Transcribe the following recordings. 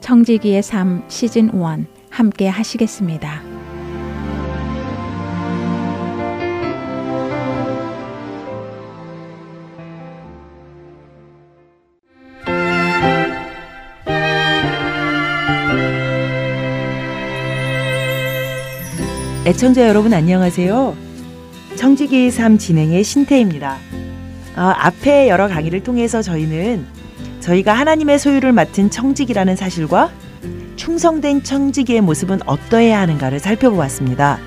청지기의 삶 시즌 1 함께 하시겠습니다. 애청자 여러분 안녕하세요. 청지기의 삶 진행의 신태입니다. 어, 앞에 여러 강의를 통해서 저희는 저희가 하나님의 소유를 맡은 청직이라는 사실과 충성된 청직의 모습은 어떠해야 하는가를 살펴보았습니다.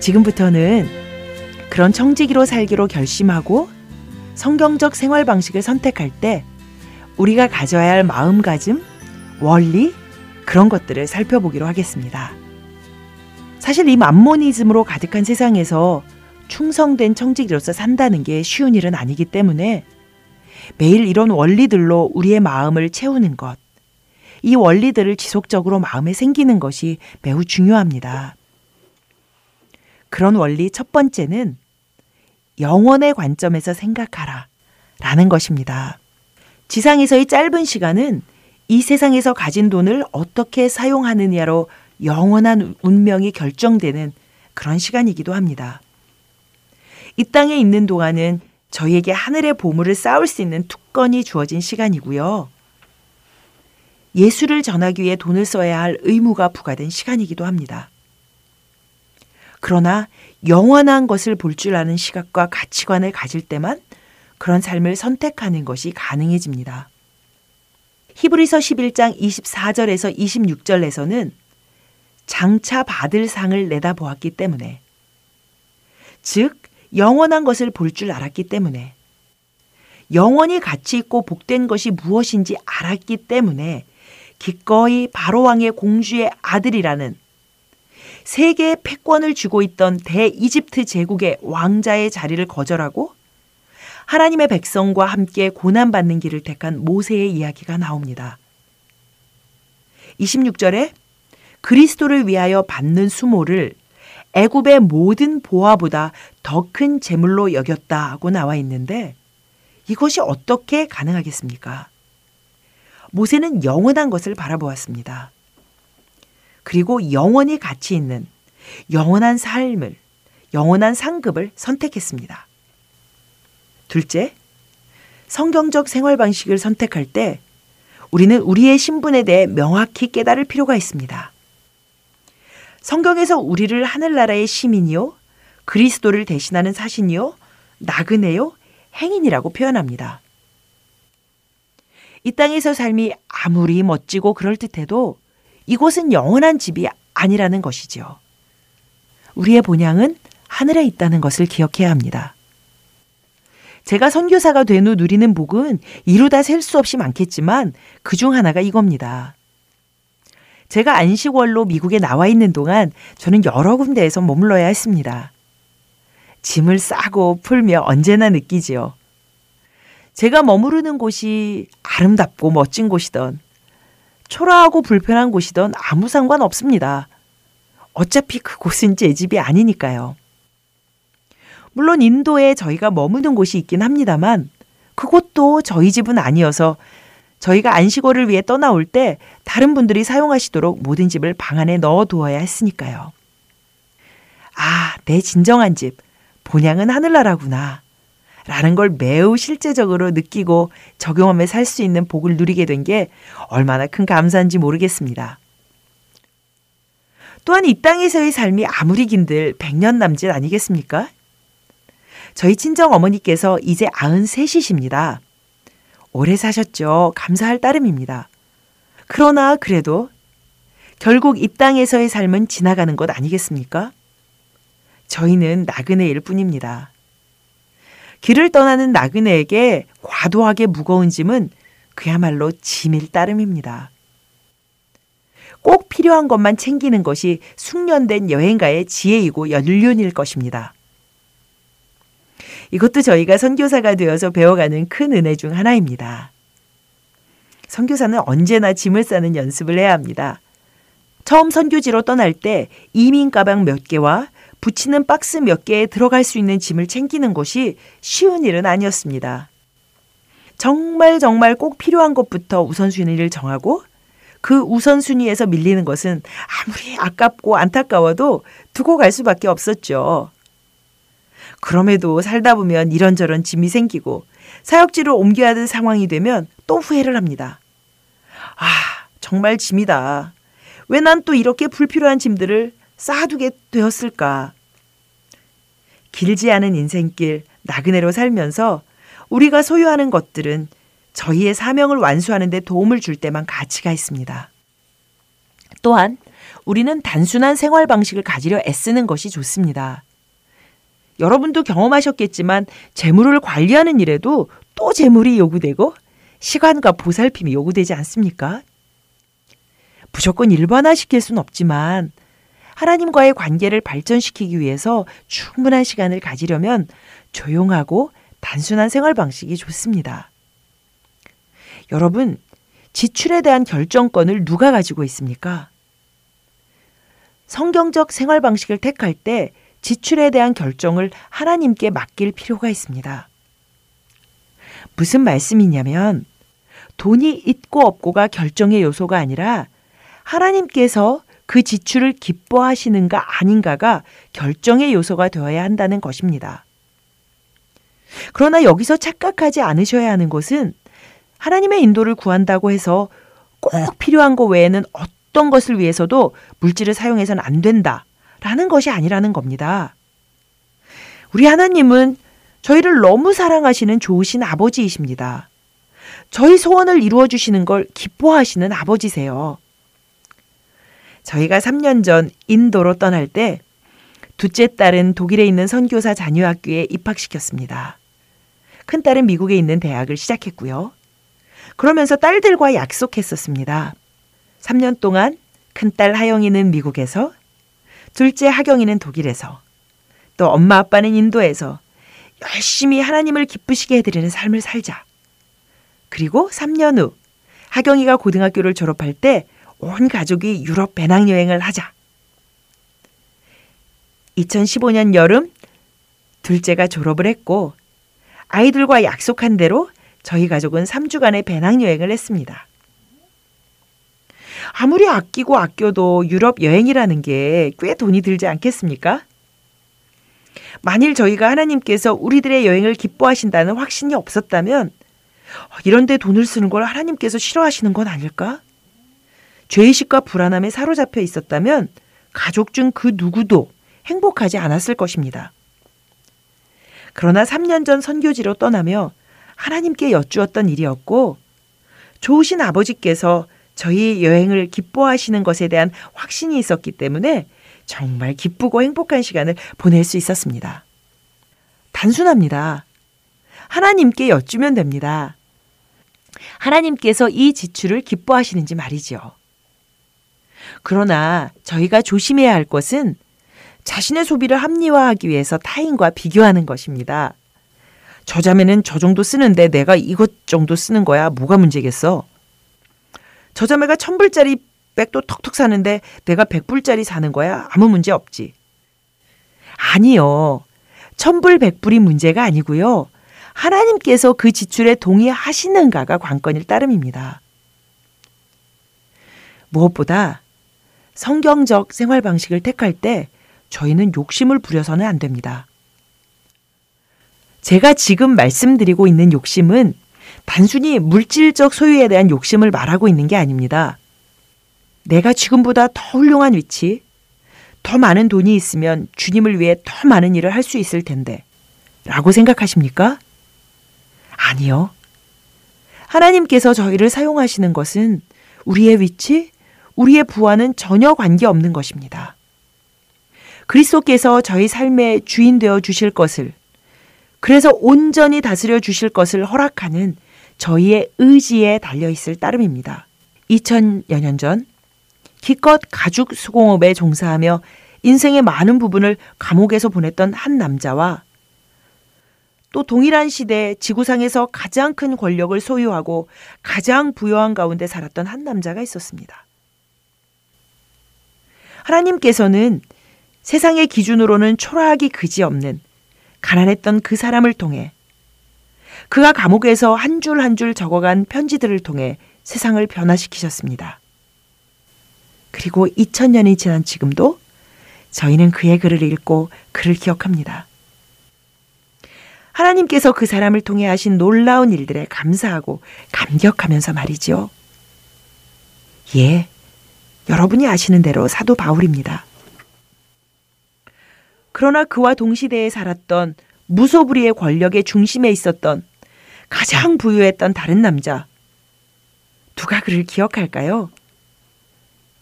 지금부터는 그런 청지기로 살기로 결심하고 성경적 생활 방식을 선택할 때 우리가 가져야 할 마음가짐, 원리, 그런 것들을 살펴보기로 하겠습니다. 사실 이 만모니즘으로 가득한 세상에서 충성된 청직이로서 산다는 게 쉬운 일은 아니기 때문에 매일 이런 원리들로 우리의 마음을 채우는 것, 이 원리들을 지속적으로 마음에 생기는 것이 매우 중요합니다. 그런 원리 첫 번째는 영원의 관점에서 생각하라 라는 것입니다. 지상에서의 짧은 시간은 이 세상에서 가진 돈을 어떻게 사용하느냐로 영원한 운명이 결정되는 그런 시간이기도 합니다. 이 땅에 있는 동안은 저희에게 하늘의 보물을 쌓을 수 있는 특권이 주어진 시간이고요. 예수를 전하기 위해 돈을 써야 할 의무가 부과된 시간이기도 합니다. 그러나 영원한 것을 볼 줄 아는 시각과 가치관을 가질 때만 그런 삶을 선택하는 것이 가능해집니다. 히브리서 11장 24절에서 26절에서는 장차 받을 상을 내다보았기 때문에 즉 영원한 것을 볼 줄 알았기 때문에 영원히 가치 있고 복된 것이 무엇인지 알았기 때문에 기꺼이 바로왕의 공주의 아들이라는 세계의 패권을 쥐고 있던 대이집트 제국의 왕자의 자리를 거절하고 하나님의 백성과 함께 고난받는 길을 택한 모세의 이야기가 나옵니다. 26절에 그리스도를 위하여 받는 수모를 애굽의 모든 보화보다 더 큰 재물로 여겼다고 나와 있는데 이것이 어떻게 가능하겠습니까? 모세는 영원한 것을 바라보았습니다. 그리고 영원히 가치 있는 영원한 삶을, 영원한 상급을 선택했습니다. 둘째, 성경적 생활 방식을 선택할 때 우리는 우리의 신분에 대해 명확히 깨달을 필요가 있습니다. 성경에서 우리를 하늘나라의 시민이요, 그리스도를 대신하는 사신이요, 나그네요, 행인이라고 표현합니다. 이 땅에서 삶이 아무리 멋지고 그럴듯해도 이곳은 영원한 집이 아니라는 것이지요. 우리의 본향은 하늘에 있다는 것을 기억해야 합니다. 제가 선교사가 된 후 누리는 복은 이루다 셀 수 없이 많겠지만 그 중 하나가 이겁니다. 제가 안식월로 미국에 나와 있는 동안 저는 여러 군데에서 머물러야 했습니다. 짐을 싸고 풀며 언제나 느끼지요. 제가 머무르는 곳이 아름답고 멋진 곳이던 초라하고 불편한 곳이던 아무 상관 없습니다. 어차피 그곳은 제 집이 아니니까요. 물론 인도에 저희가 머무는 곳이 있긴 합니다만 그곳도 저희 집은 아니어서 저희가 안식월을 위해 떠나올 때 다른 분들이 사용하시도록 모든 집을 방 안에 넣어 두어야 했으니까요. 아, 내 진정한 집, 본향은 하늘나라구나. 라는 걸 매우 실제적으로 느끼고 적용하며 살 수 있는 복을 누리게 된 게 얼마나 큰 감사인지 모르겠습니다. 또한 이 땅에서의 삶이 아무리 긴들 100년 남짓 아니겠습니까? 저희 친정 어머니께서 이제 93이십니다. 오래 사셨죠. 감사할 따름입니다. 그러나 그래도 결국 이 땅에서의 삶은 지나가는 것 아니겠습니까? 저희는 나그네일 뿐입니다. 길을 떠나는 나그네에게 과도하게 무거운 짐은 그야말로 짐일 따름입니다. 꼭 필요한 것만 챙기는 것이 숙련된 여행가의 지혜이고 연륜일 것입니다. 이것도 저희가 선교사가 되어서 배워가는 큰 은혜 중 하나입니다. 선교사는 언제나 짐을 싸는 연습을 해야 합니다. 처음 선교지로 떠날 때 이민 가방 몇 개와 붙이는 박스 몇 개에 들어갈 수 있는 짐을 챙기는 것이 쉬운 일은 아니었습니다. 정말 정말 꼭 필요한 것부터 우선순위를 정하고 그 우선순위에서 밀리는 것은 아무리 아깝고 안타까워도 두고 갈 수밖에 없었죠. 그럼에도 살다 보면 이런저런 짐이 생기고 사역지를 옮겨야 할 상황이 되면 또 후회를 합니다. 아, 정말 짐이다. 왜 난 또 이렇게 불필요한 짐들을 쌓아두게 되었을까? 길지 않은 인생길 나그네로 살면서 우리가 소유하는 것들은 저희의 사명을 완수하는 데 도움을 줄 때만 가치가 있습니다. 또한 우리는 단순한 생활 방식을 가지려 애쓰는 것이 좋습니다. 여러분도 경험하셨겠지만 재물을 관리하는 일에도 또 재물이 요구되고 시간과 보살핌이 요구되지 않습니까? 무조건 일반화시킬 수는 없지만 하나님과의 관계를 발전시키기 위해서 충분한 시간을 가지려면 조용하고 단순한 생활 방식이 좋습니다. 여러분, 지출에 대한 결정권을 누가 가지고 있습니까? 성경적 생활 방식을 택할 때 지출에 대한 결정을 하나님께 맡길 필요가 있습니다. 무슨 말씀이냐면 돈이 있고 없고가 결정의 요소가 아니라 하나님께서 그 지출을 기뻐하시는가 아닌가가 결정의 요소가 되어야 한다는 것입니다. 그러나 여기서 착각하지 않으셔야 하는 것은 하나님의 인도를 구한다고 해서 꼭 필요한 것 외에는 어떤 것을 위해서도 물질을 사용해서는 안 된다. 라는 것이 아니라는 겁니다. 우리 하나님은 저희를 너무 사랑하시는 좋으신 아버지이십니다. 저희 소원을 이루어 주시는 걸 기뻐하시는 아버지세요. 저희가 3년 전 인도로 떠날 때 둘째 딸은 독일에 있는 선교사 자녀 학교에 입학시켰습니다. 큰 딸은 미국에 있는 대학을 시작했고요. 그러면서 딸들과 약속했었습니다. 3년 동안 큰딸 하영이는 미국에서, 둘째 하경이는 독일에서, 또 엄마 아빠는 인도에서 열심히 하나님을 기쁘시게 해드리는 삶을 살자. 그리고 3년 후 하경이가 고등학교를 졸업할 때 온 가족이 유럽 배낭여행을 하자. 2015년 여름 둘째가 졸업을 했고 아이들과 약속한 대로 저희 가족은 3주간의 배낭여행을 했습니다. 아무리 아끼고 아껴도 유럽 여행이라는 게 꽤 돈이 들지 않겠습니까? 만일 저희가 하나님께서 우리들의 여행을 기뻐하신다는 확신이 없었다면 이런데 돈을 쓰는 걸 하나님께서 싫어하시는 건 아닐까? 죄의식과 불안함에 사로잡혀 있었다면 가족 중 그 누구도 행복하지 않았을 것입니다. 그러나 3년 전 선교지로 떠나며 하나님께 여쭈었던 일이었고 좋으신 아버지께서 저희 여행을 기뻐하시는 것에 대한 확신이 있었기 때문에 정말 기쁘고 행복한 시간을 보낼 수 있었습니다. 단순합니다. 하나님께 여쭈면 됩니다. 하나님께서 이 지출을 기뻐하시는지 말이죠. 그러나 저희가 조심해야 할 것은 자신의 소비를 합리화하기 위해서 타인과 비교하는 것입니다. 저 자매는 저 정도 쓰는데 내가 이것 정도 쓰는 거야. 뭐가 문제겠어? 저 자매가 천불짜리 백도 턱턱 사는데 내가 백불짜리 사는 거야. 아무 문제 없지. 아니요. 천불 백불이 문제가 아니고요. 하나님께서 그 지출에 동의하시는가가 관건일 따름입니다. 무엇보다 성경적 생활 방식을 택할 때 저희는 욕심을 부려서는 안 됩니다. 제가 지금 말씀드리고 있는 욕심은 단순히 물질적 소유에 대한 욕심을 말하고 있는 게 아닙니다. 내가 지금보다 더 훌륭한 위치, 더 많은 돈이 있으면 주님을 위해 더 많은 일을 할 수 있을 텐데, 라고 생각하십니까? 아니요. 하나님께서 저희를 사용하시는 것은 우리의 위치, 우리의 부와는 전혀 관계없는 것입니다. 그리스도께서 저희 삶의 주인 되어 주실 것을 그래서 온전히 다스려 주실 것을 허락하는 저희의 의지에 달려 있을 따름입니다. 2000여 년 전 기껏 가죽 수공업에 종사하며 인생의 많은 부분을 감옥에서 보냈던 한 남자와 또 동일한 시대에 지구상에서 가장 큰 권력을 소유하고 가장 부유한 가운데 살았던 한 남자가 있었습니다. 하나님께서는 세상의 기준으로는 초라하기 그지없는 가난했던 그 사람을 통해 그가 감옥에서 한 줄 한 줄 적어간 편지들을 통해 세상을 변화시키셨습니다. 그리고 2000년이 지난 지금도 저희는 그의 글을 읽고 그를 기억합니다. 하나님께서 그 사람을 통해 하신 놀라운 일들에 감사하고 감격하면서 말이지요. 예, 여러분이 아시는 대로 사도 바울입니다. 그러나 그와 동시대에 살았던 무소불위의 권력의 중심에 있었던 가장 부유했던 다른 남자. 누가 그를 기억할까요?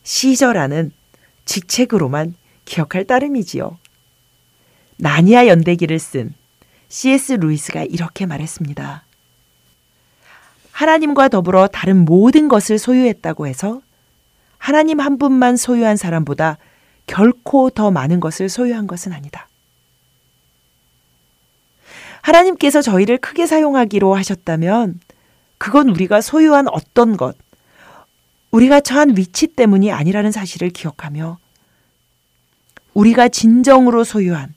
시저라는 직책으로만 기억할 따름이지요. 나니아 연대기를 쓴 C.S. 루이스가 이렇게 말했습니다. 하나님과 더불어 다른 모든 것을 소유했다고 해서 하나님 한 분만 소유한 사람보다 결코 더 많은 것을 소유한 것은 아니다. 하나님께서 저희를 크게 사용하기로 하셨다면 그건 우리가 소유한 어떤 것, 우리가 처한 위치 때문이 아니라는 사실을 기억하며 우리가 진정으로 소유한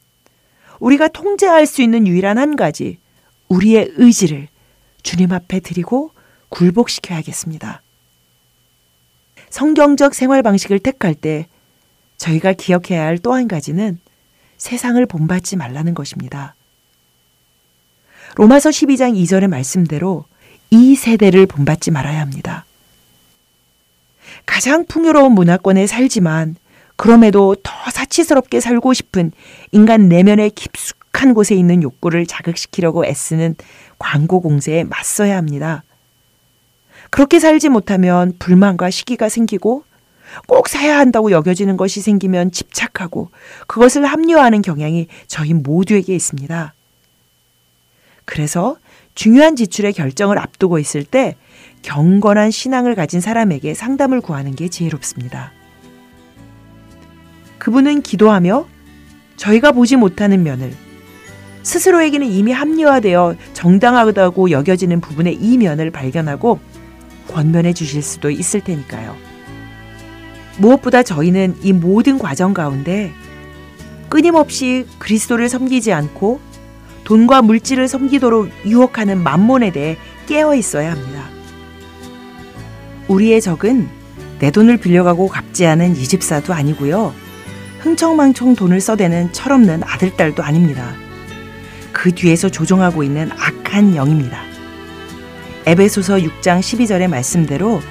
우리가 통제할 수 있는 유일한 한 가지 우리의 의지를 주님 앞에 드리고 굴복시켜야겠습니다. 성경적 생활 방식을 택할 때 저희가 기억해야 할 또 한 가지는 세상을 본받지 말라는 것입니다. 로마서 12장 2절의 말씀대로 이 세대를 본받지 말아야 합니다. 가장 풍요로운 문화권에 살지만 그럼에도 더 사치스럽게 살고 싶은 인간 내면의 깊숙한 곳에 있는 욕구를 자극시키려고 애쓰는 광고 공세에 맞서야 합니다. 그렇게 살지 못하면 불만과 시기가 생기고 꼭 사야 한다고 여겨지는 것이 생기면 집착하고 그것을 합리화하는 경향이 저희 모두에게 있습니다. 그래서 중요한 지출의 결정을 앞두고 있을 때 경건한 신앙을 가진 사람에게 상담을 구하는 게 지혜롭습니다. 그분은 기도하며 저희가 보지 못하는 면을 스스로에게는 이미 합리화되어 정당하다고 여겨지는 부분의 이 면을 발견하고 권면해 주실 수도 있을 테니까요. 무엇보다 저희는 이 모든 과정 가운데 끊임없이 그리스도를 섬기지 않고 돈과 물질을 섬기도록 유혹하는 만몬에 대해 깨어 있어야 합니다. 우리의 적은 내 돈을 빌려가고 갚지 않은 이 집사도 아니고요. 흥청망청 돈을 써대는 철없는 아들딸도 아닙니다. 그 뒤에서 조종하고 있는 악한 영입니다. 에베소서 6장 12절의 말씀대로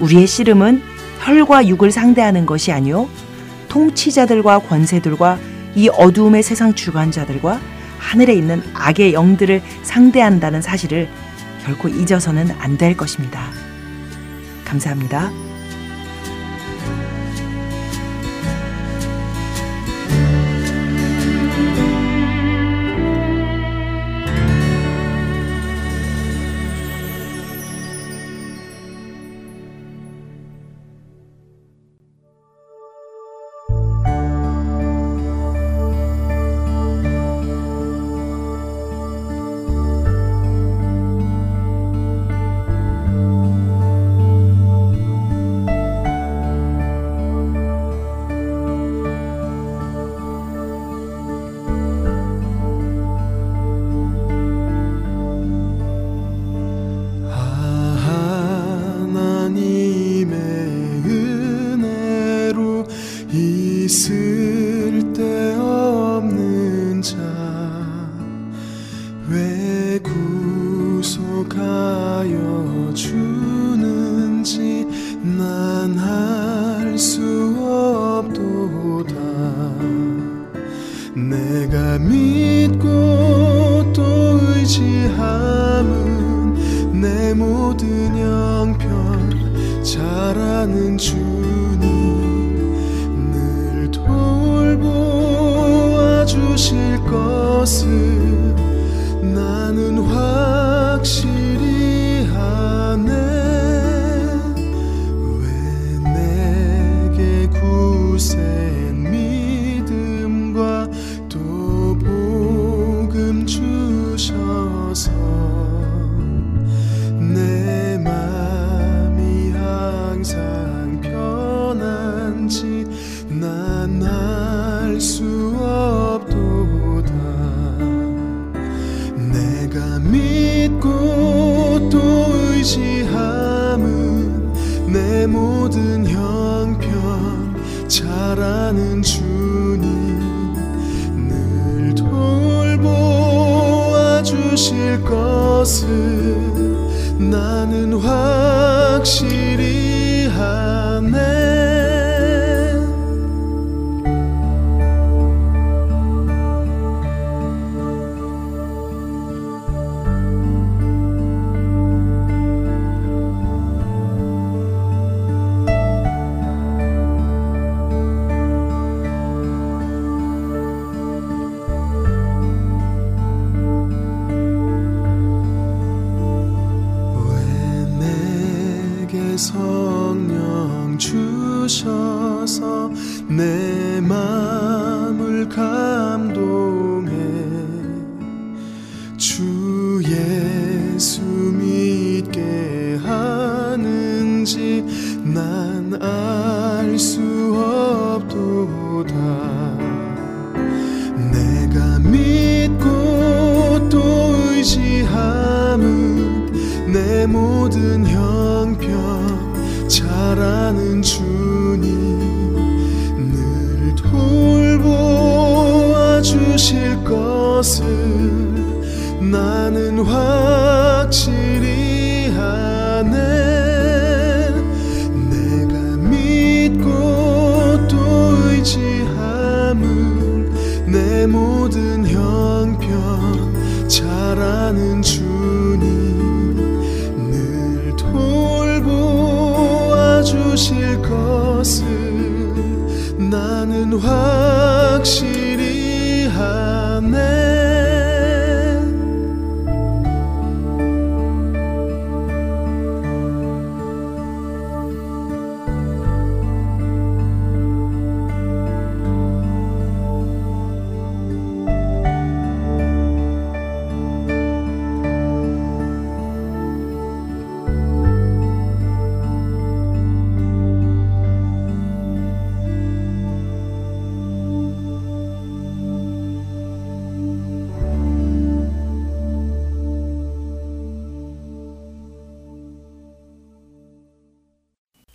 우리의 씨름은 혈과 육을 상대하는 것이 아니요 통치자들과 권세들과 이 어두움의 세상 주관자들과 하늘에 있는 악의 영들을 상대한다는 사실을 결코 잊어서는 안 될 것입니다. 감사합니다.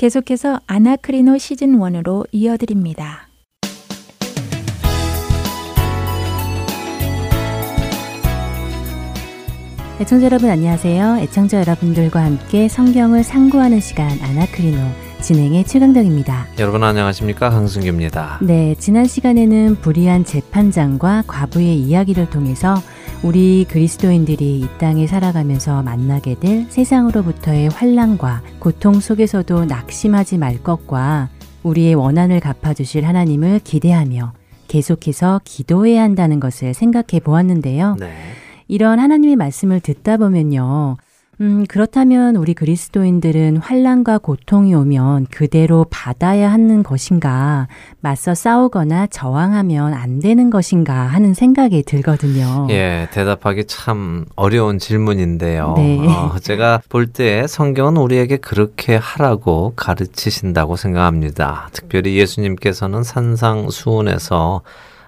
계속해서 아나크리노 시즌 1으로 이어드립니다. 애청자 여러분 안녕하세요. 애청자 여러분들과 함께 성경을 상고하는 시간 아나크리노 진행의 최강덕입니다. 여러분 안녕하십니까 강승규입니다. 네, 지난 시간에는 불의한 재판장과 과부의 이야기를 통해서 우리 그리스도인들이 이 땅에 살아가면서 만나게 될 세상으로부터의 환란과 고통 속에서도 낙심하지 말 것과 우리의 원한을 갚아주실 하나님을 기대하며 계속해서 기도해야 한다는 것을 생각해 보았는데요. 네. 이런 하나님의 말씀을 듣다 보면요. 음, 그렇다면 우리 그리스도인들은 환란과 고통이 오면 그대로 받아야 하는 것인가, 맞서 싸우거나 저항하면 안 되는 것인가 하는 생각이 들거든요. 예, 대답하기 참 어려운 질문인데요. 네. 어, 제가 볼 때 성경은 우리에게 그렇게 하라고 가르치신다고 생각합니다. 특별히 예수님께서는 산상수훈에서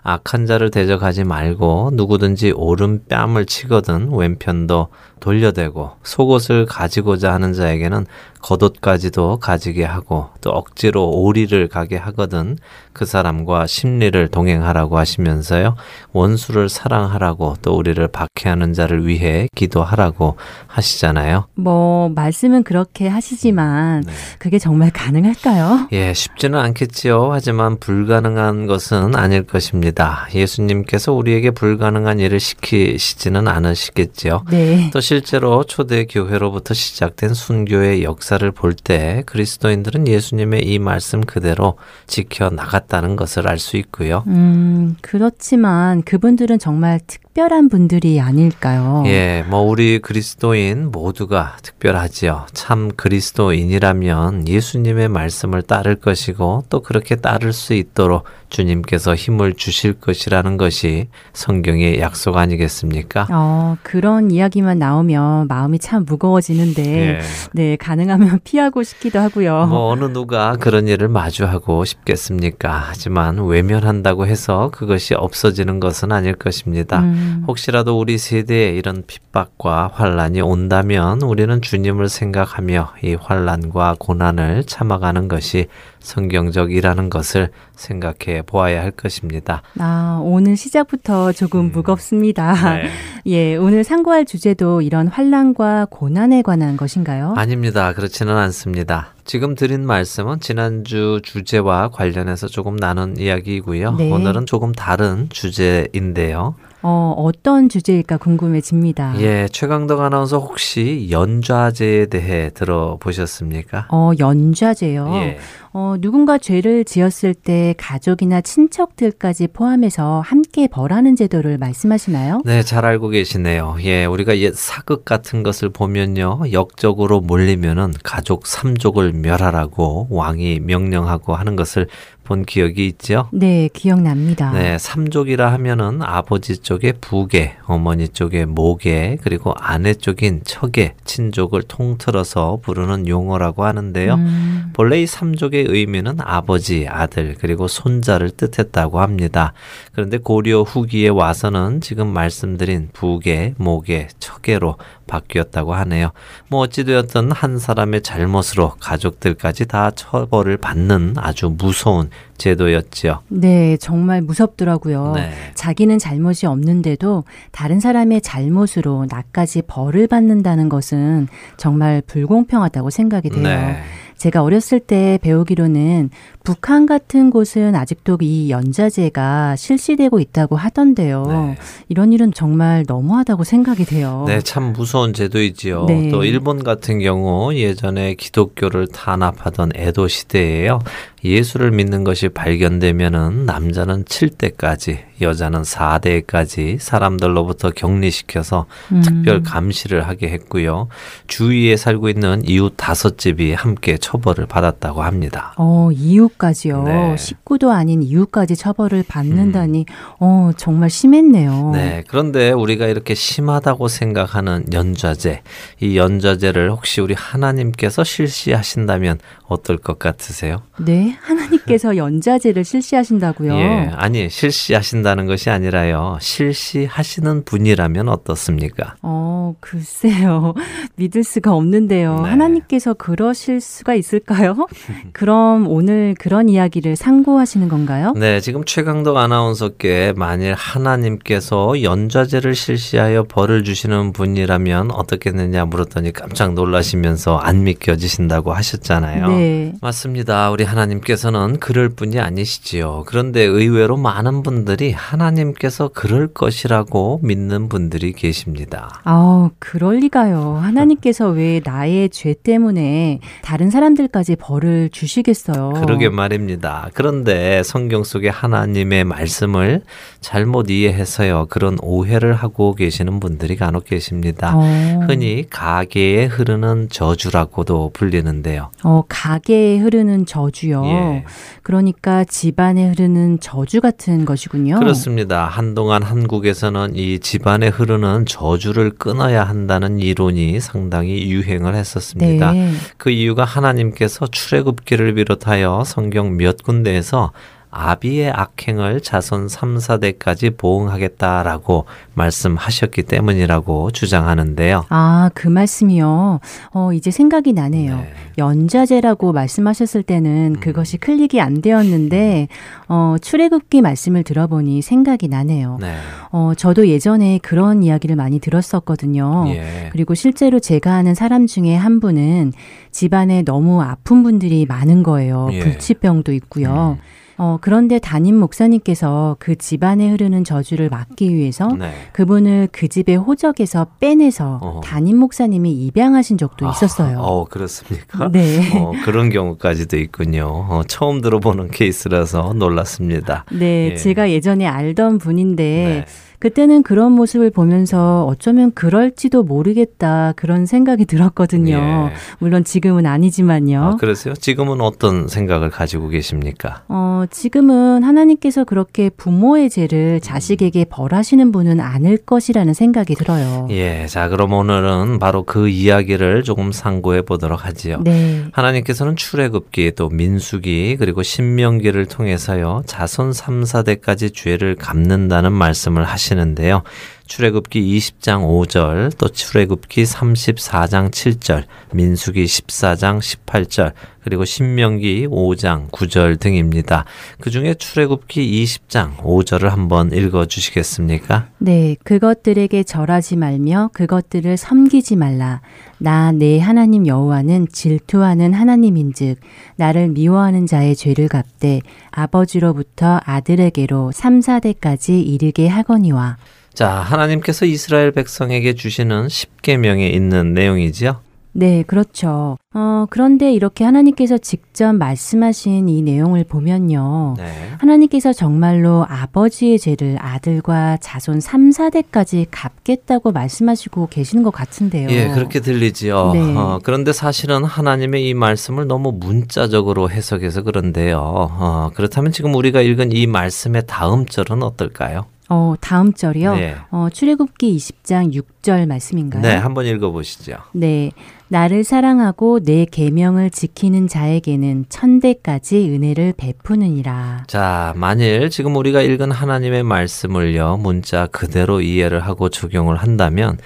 악한 자를 대적하지 말고 누구든지 오른 뺨을 치거든 왼편도 돌려대고 속옷을 가지고자 하는 자에게는 겉옷까지도 가지게 하고 또 억지로 오리를 가게 하거든 그 사람과 심리를 동행하라고 하시면서요 원수를 사랑하라고 또 우리를 박해하는 자를 위해 기도하라고 하시잖아요. 뭐 말씀은 그렇게 하시지만 네. 그게 정말 가능할까요? 예, 쉽지는 않겠지요. 하지만 불가능한 것은 아닐 것입니다. 예수님께서 우리에게 불가능한 일을 시키시지는 않으시겠지요. 네. 또 실제로 초대 교회로부터 시작된 순교의 역사를 볼 때 그리스도인들은 예수님의 이 말씀 그대로 지켜 나갔다는 것을 알 수 있고요. 음, 그렇지만 그분들은 정말 특 특별한 분들이 아닐까요? 예, 뭐 우리 그리스도인 모두가 특별하지요. 참 그리스도인이라면 예수님의 말씀을 따를 것이고 또 그렇게 따를 수 있도록 주님께서 힘을 주실 것이라는 것이 성경의 약속 아니겠습니까? 어, 그런 이야기만 나오면 마음이 참 무거워지는데, 네, 네 가능하면 피하고 싶기도 하고요. 뭐 어느 누가 그런 일을 마주하고 싶겠습니까? 하지만 외면한다고 해서 그것이 없어지는 것은 아닐 것입니다. 음. 혹시라도 우리 세대에 이런 핍박과 환란이 온다면 우리는 주님을 생각하며 이 환란과 고난을 참아가는 것이 성경적이라는 것을 생각해 보아야 할 것입니다. 아, 오늘 시작부터 조금 음. 무겁습니다. 네. 예, 오늘 상고할 주제도 이런 환란과 고난에 관한 것인가요? 아닙니다. 그렇지는 않습니다. 지금 드린 말씀은 지난주 주제와 관련해서 조금 나눈 이야기이고요. 네. 오늘은 조금 다른 주제인데요. 어, 어떤 주제일까 궁금해집니다. 예, 최강덕 아나운서 혹시 연좌제에 대해 들어보셨습니까? 어, 연좌제요? 예. 어, 누군가 죄를 지었을 때 가족이나 친척들까지 포함해서 함께 벌하는 제도를 말씀하시나요? 네, 잘 알고 계시네요. 예, 우리가 옛 사극 같은 것을 보면요. 역적으로 몰리면은 가족 3족을 멸하라고 왕이 명령하고 하는 것을 본 기억이 있죠? 네, 기억납니다. 네, 삼족이라 하면은 아버지 쪽에 부계, 어머니 쪽에 모계, 그리고 아내 쪽인 척계, 친족을 통틀어서 부르는 용어라고 하는데요. 음. 본래 이 삼족의 의미는 아버지, 아들, 그리고 손자를 뜻했다고 합니다. 그런데 고려 후기에 와서는 지금 말씀드린 부계, 모계, 척계로 바뀌었다고 하네요. 뭐 어찌되었든 한 사람의 잘못으로 가족들까지 다 처벌을 받는 아주 무서운 제도였죠. 네, 정말 무섭더라고요. 네. 자기는 잘못이 없는데도 다른 사람의 잘못으로 나까지 벌을 받는다는 것은 정말 불공평하다고 생각이 돼요. 네. 제가 어렸을 때 배우기로는 북한 같은 곳은 아직도 이 연자제가 실시되고 있다고 하던데요. 네. 이런 일은 정말 너무하다고 생각이 돼요. 네, 참 무서운 제도이지요. 네. 또 일본 같은 경우 예전에 기독교를 탄압하던 에도 시대에요. 예수를 믿는 것이 발견되면은 남자는 7대까지, 여자는 4대까지 사람들로부터 격리시켜서 음. 특별 감시를 하게 했고요. 주위에 살고 있는 이웃 다섯 집이 함께 처벌을 받았다고 합니다. 어, 이웃까지요. 네. 식구도 아닌 이웃까지 처벌을 받는다니, 음. 어, 정말 심했네요. 네. 그런데 우리가 이렇게 심하다고 생각하는 연좌제, 이 연좌제를 혹시 우리 하나님께서 실시하신다면 어떨 것 같으세요? 네. 하나님께서 연자제를 실시하신다고요? 예, 아니 실시하신다는 것이 아니라요. 실시하시는 분이라면 어떻습니까? 어, 글쎄요. 믿을 수가 없는데요. 네. 하나님께서 그러실 수가 있을까요? 그럼 오늘 그런 이야기를 상고하시는 건가요? 네, 지금 최강덕 아나운서께 만일 하나님께서 연좌제를 실시하여 벌을 주시는 분이라면 어떻겠느냐 물었더니 깜짝 놀라시면서 안 믿겨지신다고 하셨잖아요. 네. 맞습니다. 우리 하나님 하나님께서는 그럴 뿐이 아니시지요. 그런데 의외로 많은 분들이 하나님께서 그럴 것이라고 믿는 분들이 계십니다. 아, 그럴 리가요. 하나님께서 왜 나의 죄 때문에 다른 사람들까지 벌을 주시겠어요? 그러게 말입니다. 그런데 성경 속에 하나님의 말씀을 잘못 이해해서요. 그런 오해를 하고 계시는 분들이 간혹 계십니다. 어. 흔히 가계에 흐르는 저주라고도 불리는데요. 어, 가계에 흐르는 저주요. 예. 그러니까 집안에 흐르는 저주 같은 것이군요. 그렇습니다. 한동안 한국에서는 이 집안에 흐르는 저주를 끊어야 한다는 이론이 상당히 유행을 했었습니다. 네. 그 이유가 하나님께서 출애굽기를 비롯하여 성경 몇 군데에서 아비의 악행을 자손 3, 4대까지 보응하겠다라고 말씀하셨기 때문이라고 주장하는데요. 아, 그 말씀이요. 어, 이제 생각이 나네요. 네. 연자제라고 말씀하셨을 때는 음. 그것이 클릭이 안 되었는데 어, 출애굽기 말씀을 들어보니 생각이 나네요. 네. 어, 저도 예전에 그런 이야기를 많이 들었었거든요. 예. 그리고 실제로 제가 아는 사람 중에 한 분은 집안에 너무 아픈 분들이 많은 거예요. 예. 불치병도 있고요. 음. 어, 그런데 담임 목사님께서 그 집안에 흐르는 저주를 막기 위해서 네. 그분을 그 집의 호적에서 빼내서 어. 담임 목사님이 입양하신 적도 아, 있었어요. 어, 그렇습니까? 네. 어, 그런 경우까지도 있군요. 어, 처음 들어보는 케이스라서 놀랐습니다. 네, 예. 제가 예전에 알던 분인데 네. 그때는 그런 모습을 보면서 어쩌면 그럴지도 모르겠다 그런 생각이 들었거든요. 예. 물론 지금은 아니지만요. 아, 그러세요? 지금은 어떤 생각을 가지고 계십니까? 어, 지금은 하나님께서 그렇게 부모의 죄를 자식에게 벌하시는 분은 아닐 것이라는 생각이 들어요. 예. 자, 그럼 오늘은 바로 그 이야기를 조금 상고해 보도록 하지요. 네. 하나님께서는 출애굽기 또 민수기 그리고 신명기를 통해서요. 자손 3, 4대까지 죄를 갚는다는 말씀을 하시 하시는데요. 출애굽기 20장 5절, 또 출애굽기 34장 7절, 민수기 14장 18절, 그리고 신명기 5장 9절 등입니다. 그 중에 출애굽기 20장 5절을 한번 읽어 주시겠습니까? 네, 그것들에게 절하지 말며 그것들을 섬기지 말라. 나 내 하나님 여호와는 질투하는 하나님인즉 나를 미워하는 자의 죄를 갚되 아버지로부터 아들에게로 3, 4대까지 이르게 하거니와 자, 하나님께서 이스라엘 백성에게 주시는 10계명에 있는 내용이지요. 네, 그렇죠. 어, 그런데 이렇게 하나님께서 직접 말씀하신 이 내용을 보면요. 네. 하나님께서 정말로 아버지의 죄를 아들과 자손 3, 4대까지 갚겠다고 말씀하시고 계시는 것 같은데요. 예, 그렇게 들리지요. 네. 어, 그런데 사실은 하나님의 이 말씀을 너무 문자적으로 해석해서 그런데요. 어, 그렇다면 지금 우리가 읽은 이 말씀의 다음 절은 어떨까요? 어, 다음 절이요. 네. 어, 출애굽기 20장 6절 말씀인가요? 네, 한번 읽어 보시죠. 네. 나를 사랑하고 내 계명을 지키는 자에게는 천대까지 은혜를 베푸느니라. 자, 만일 지금 우리가 읽은 하나님의 말씀을요, 문자 그대로 이해를 하고 적용을 한다면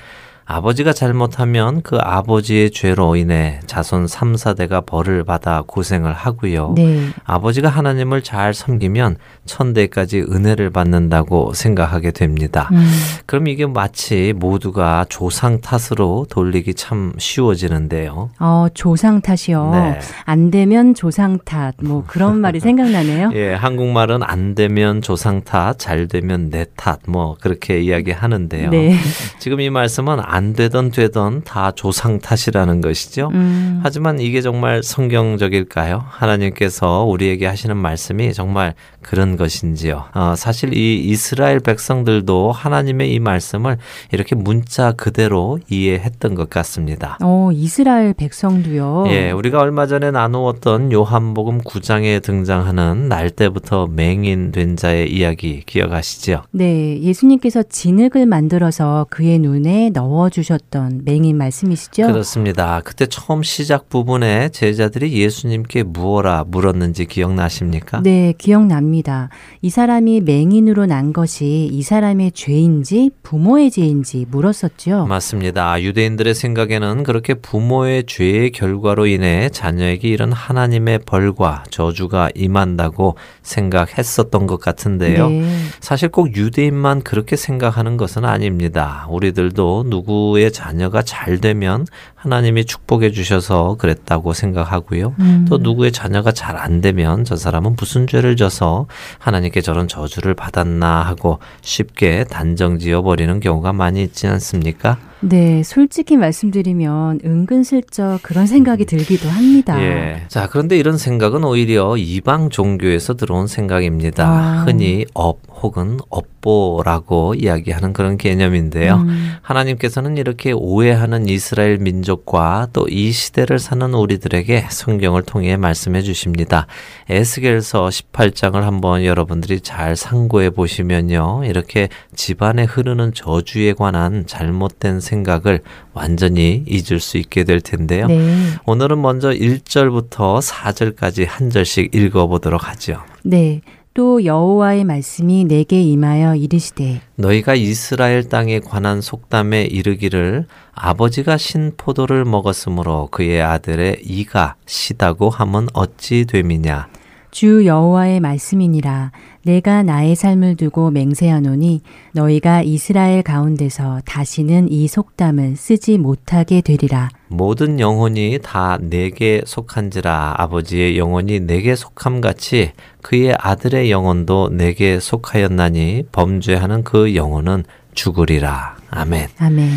아버지가 잘못하면 그 아버지의 죄로 인해 자손 3, 4대가 벌을 받아 고생을 하고요. 네. 아버지가 하나님을 잘 섬기면 천대까지 은혜를 받는다고 생각하게 됩니다. 음. 그럼 이게 마치 모두가 조상 탓으로 돌리기 참 쉬워지는데요. 어, 조상 탓이요. 네. 안 되면 조상 탓. 뭐 그런 말이 생각나네요. 예, 한국말은 안 되면 조상 탓, 잘 되면 내 탓. 뭐 그렇게 이야기하는데요. 네. 지금 이 말씀은 안 되던 되던 다 조상 탓이라는 것이죠. 음. 하지만 이게 정말 성경적일까요? 하나님께서 우리에게 하시는 말씀이 정말 그런 것인지요. 어, 사실 이 이스라엘 백성들도 하나님의 이 말씀을 이렇게 문자 그대로 이해했던 것 같습니다. 어, 이스라엘 백성도요. 예, 우리가 얼마 전에 나누었던 요한복음 9장에 등장하는 날 때부터 맹인된 자의 이야기 기억하시죠? 네, 예수님께서 진흙을 만들어서 그의 눈에 넣어 주셨던 맹인 말씀이시죠? 그렇습니다. 그때 처음 시작 부분에 제자들이 예수님께 무엇라 물었는지 기억나십니까? 네, 기억납니다. 이 사람이 맹인으로 난 것이 이 사람의 죄인지 부모의 죄인지 물었었죠. 맞습니다. 유대인들의 생각에는 그렇게 부모의 죄의 결과로 인해 자녀에게 이런 하나님의 벌과 저주가 임한다고 생각했었던 것 같은데요. 네. 사실 꼭 유대인만 그렇게 생각하는 것은 아닙니다. 우리들도 누구 누구의 자녀가 잘 되면 하나님이 축복해 주셔서 그랬다고 생각하고요. 음. 또 누구의 자녀가 잘 안 되면 저 사람은 무슨 죄를 져서 하나님께 저런 저주를 받았나 하고 쉽게 단정 지어 버리는 경우가 많이 있지 않습니까? 네, 솔직히 말씀드리면 은근슬쩍 그런 생각이 들기도 합니다. 예. 자, 그런데 이런 생각은 오히려 이방 종교에서 들어온 생각입니다. 아. 흔히 업 혹은 업보라고 이야기하는 그런 개념인데요. 음. 하나님께서는 이렇게 오해하는 이스라엘 민족과 또 이 시대를 사는 우리들에게 성경을 통해 말씀해 주십니다. 에스겔서 18장을 한번 여러분들이 잘 상고해 보시면요. 이렇게 집안에 흐르는 저주에 관한 잘못된 생각 을 완전히 잊을 수 있게 될 텐데요. 네. 오늘은 먼저 1절부터 4절까지 한 절씩 읽어 보도록 하죠. 네. 또 여호와의 말씀이 내게 임하여 이르시되 너희가 이스라엘 땅에 관한 속담에 이르기를 아버지가 신 포도를 먹었으므로 그의 아들의 이가 시다고 함은 어찌 됨이냐 주 여호와의 말씀이니라 내가 나의 삶을 두고 맹세하노니 너희가 이스라엘 가운데서 다시는 이 속담을 쓰지 못하게 되리라. 모든 영혼이 다 내게 속한지라 아버지의 영혼이 내게 속함 같이 그의 아들의 영혼도 내게 속하였나니 범죄하는 그 영혼은 죽으리라. 아멘. 아멘.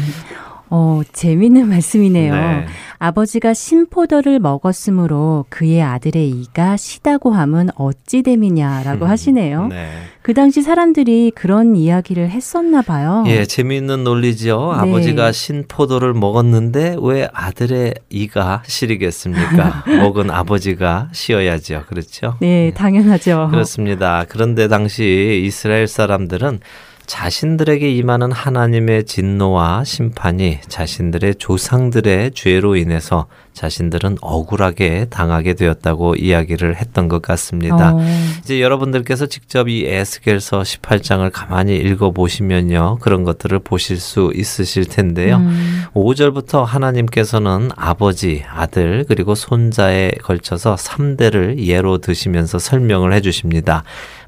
어, 재미있는 말씀이네요. 네. 아버지가 신포도를 먹었으므로 그의 아들의 이가 시다고 함은 어찌 됨이냐라고 음, 하시네요. 네. 그 당시 사람들이 그런 이야기를 했었나 봐요. 예, 재미있는 논리죠. 네. 아버지가 신포도를 먹었는데 왜 아들의 이가 시리겠습니까? 먹은 아버지가 쉬어야죠. 그렇죠? 네, 당연하죠. 그렇습니다. 그런데 당시 이스라엘 사람들은 자신들에게 임하는 하나님의 진노와 심판이 자신들의 조상들의 죄로 인해서 자신들은 억울하게 당하게 되었다고 이야기를 했던 것 같습니다. 어. 이제 여러분들께서 직접 이 에스겔서 18장을 가만히 읽어 보시면요. 그런 것들을 보실 수 있으실 텐데요. 음. 5절부터 하나님께서는 아버지, 아들, 그리고 손자에 걸쳐서 3대를 예로 드시면서 설명을 해 주십니다.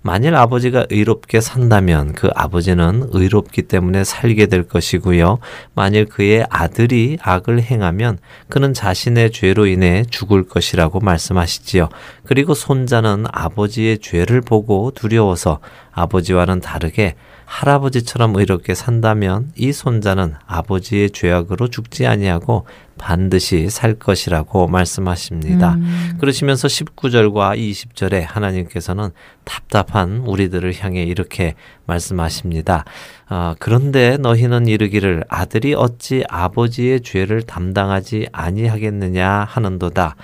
만일 아버지가 의롭게 산다면 그 아버지는 의롭기 때문에 살게 될 것이고요. 만일 그의 아들이 악을 행하면 그는 자신의 죄로 인해 죽을 것이라고 말씀하시지요. 그리고 손자는 아버지의 죄를 보고 두려워서 아버지와는 다르게 할아버지처럼 의롭게 산다면 이 손자는 아버지의 죄악으로 죽지 아니하고 반드시 살 것이라고 말씀하십니다. 음. 그러시면서 19절과 20절에 하나님께서는 답답한 우리들을 향해 이렇게 말씀하십니다. 아, 그런데 너희는 이르기를 아들이 어찌 아버지의 죄를 담당하지 아니하겠느냐 하는도다.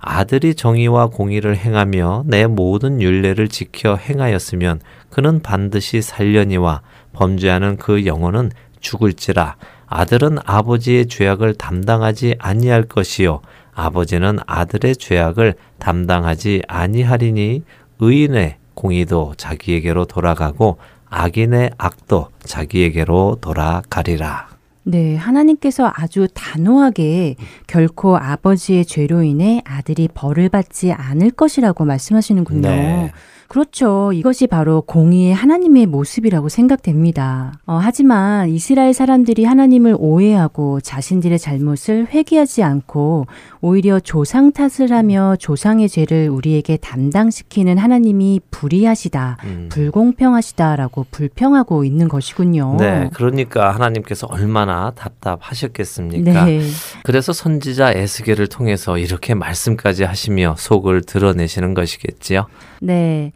아들이 정의와 공의를 행하며 내 모든 윤례를 지켜 행하였으면 그는 반드시 살려니와 범죄하는 그 영혼은 죽을지라 아들은 아버지의 죄악을 담당하지 아니할 것이요 아버지는 아들의 죄악을 담당하지 아니하리니 의인의 공의도 자기에게로 돌아가고 악인의 악도 자기에게로 돌아가리라. 네, 하나님께서 아주 단호하게 결코 아버지의 죄로 인해 아들이 벌을 받지 않을 것이라고 말씀하시는군요. 네. 그렇죠. 이것이 바로 공의의 하나님의 모습이라고 생각됩니다. 어, 하지만 이스라엘 사람들이 하나님을 오해하고 자신들의 잘못을 회개하지 않고 오히려 조상 탓을 하며 조상의 죄를 우리에게 담당시키는 하나님이 불의하시다, 음. 불공평하시다라고 불평하고 있는 것이군요. 네, 그러니까 하나님께서 얼마나 답답하셨겠습니까? 네. 그래서 선지자 에스겔을 통해서 이렇게 말씀까지 하시며 속을 드러내시는 것이겠지요. 네.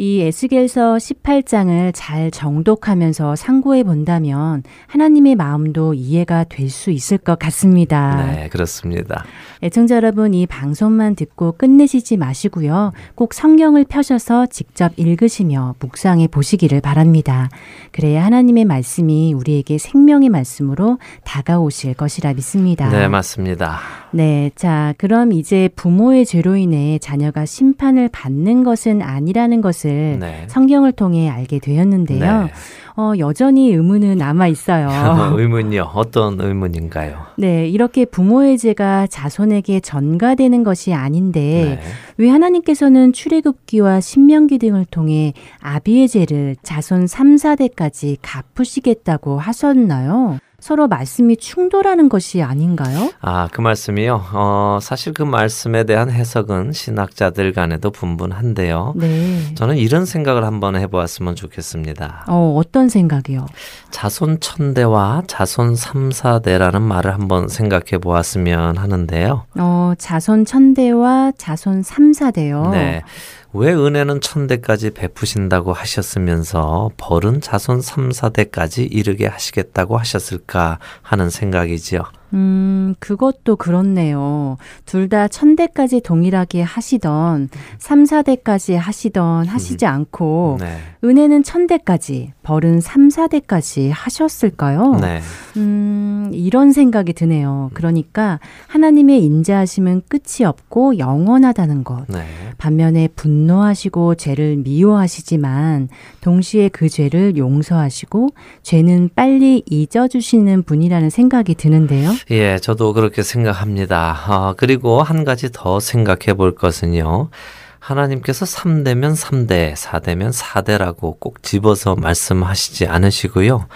이 에스겔서 18장을 잘 정독하면서 상고해 본다면 하나님의 마음도 이해가 될 수 있을 것 같습니다. 네, 그렇습니다. 애청자 여러분, 이 방송만 듣고 끝내시지 마시고요. 꼭 성경을 펴셔서 직접 읽으시며 묵상해 보시기를 바랍니다. 그래야 하나님의 말씀이 우리에게 생명의 말씀으로 다가오실 것이라 믿습니다. 네, 맞습니다. 네, 자, 그럼 이제 부모의 죄로 인해 자녀가 심판을 받는 것은 아니라는 것을 네. 성경을 통해 알게 되었는데요. 네. 어, 여전히 의문은 남아 있어요. 의문요? 어떤 의문인가요? 네, 이렇게 부모의 죄가 자손에게 전가되는 것이 아닌데 네. 왜 하나님께서는 출애굽기와 신명기 등을 통해 아비의 죄를 자손 3, 4대까지 갚으시겠다고 하셨나요? 서로 말씀이 충돌하는 것이 아닌가요? 아, 그 말씀이요? 어, 사실 그 말씀에 대한 해석은 신학자들 간에도 분분한데요. 네. 저는 이런 생각을 한번 해보았으면 좋겠습니다. 어, 어떤 생각이요? 자손 천대와 자손 삼사대라는 말을 한번 생각해 보았으면 하는데요. 어, 자손 천대와 자손 삼사대요. 네. 왜 은혜는 천대까지 베푸신다고 하셨으면서 벌은 자손 3, 4대까지 이르게 하시겠다고 하셨을까 하는 생각이지요. 음, 그것도 그렇네요. 둘 다 천대까지 동일하게 하시던, 삼사대까지 하시던 하시지 음. 않고, 네. 은혜는 천대까지, 벌은 삼사대까지 하셨을까요? 네. 음, 이런 생각이 드네요. 그러니까 하나님의 인자하심은 끝이 없고 영원하다는 것. 네. 반면에 분노하시고 죄를 미워하시지만, 동시에 그 죄를 용서하시고, 죄는 빨리 잊어주시는 분이라는 생각이 드는데요. 예, 저도 그렇게 생각합니다. 어, 그리고 한 가지 더 생각해 볼 것은요. 하나님께서 3대면 3대, 4대면 4대라고 꼭 집어서 말씀하시지 않으시고요.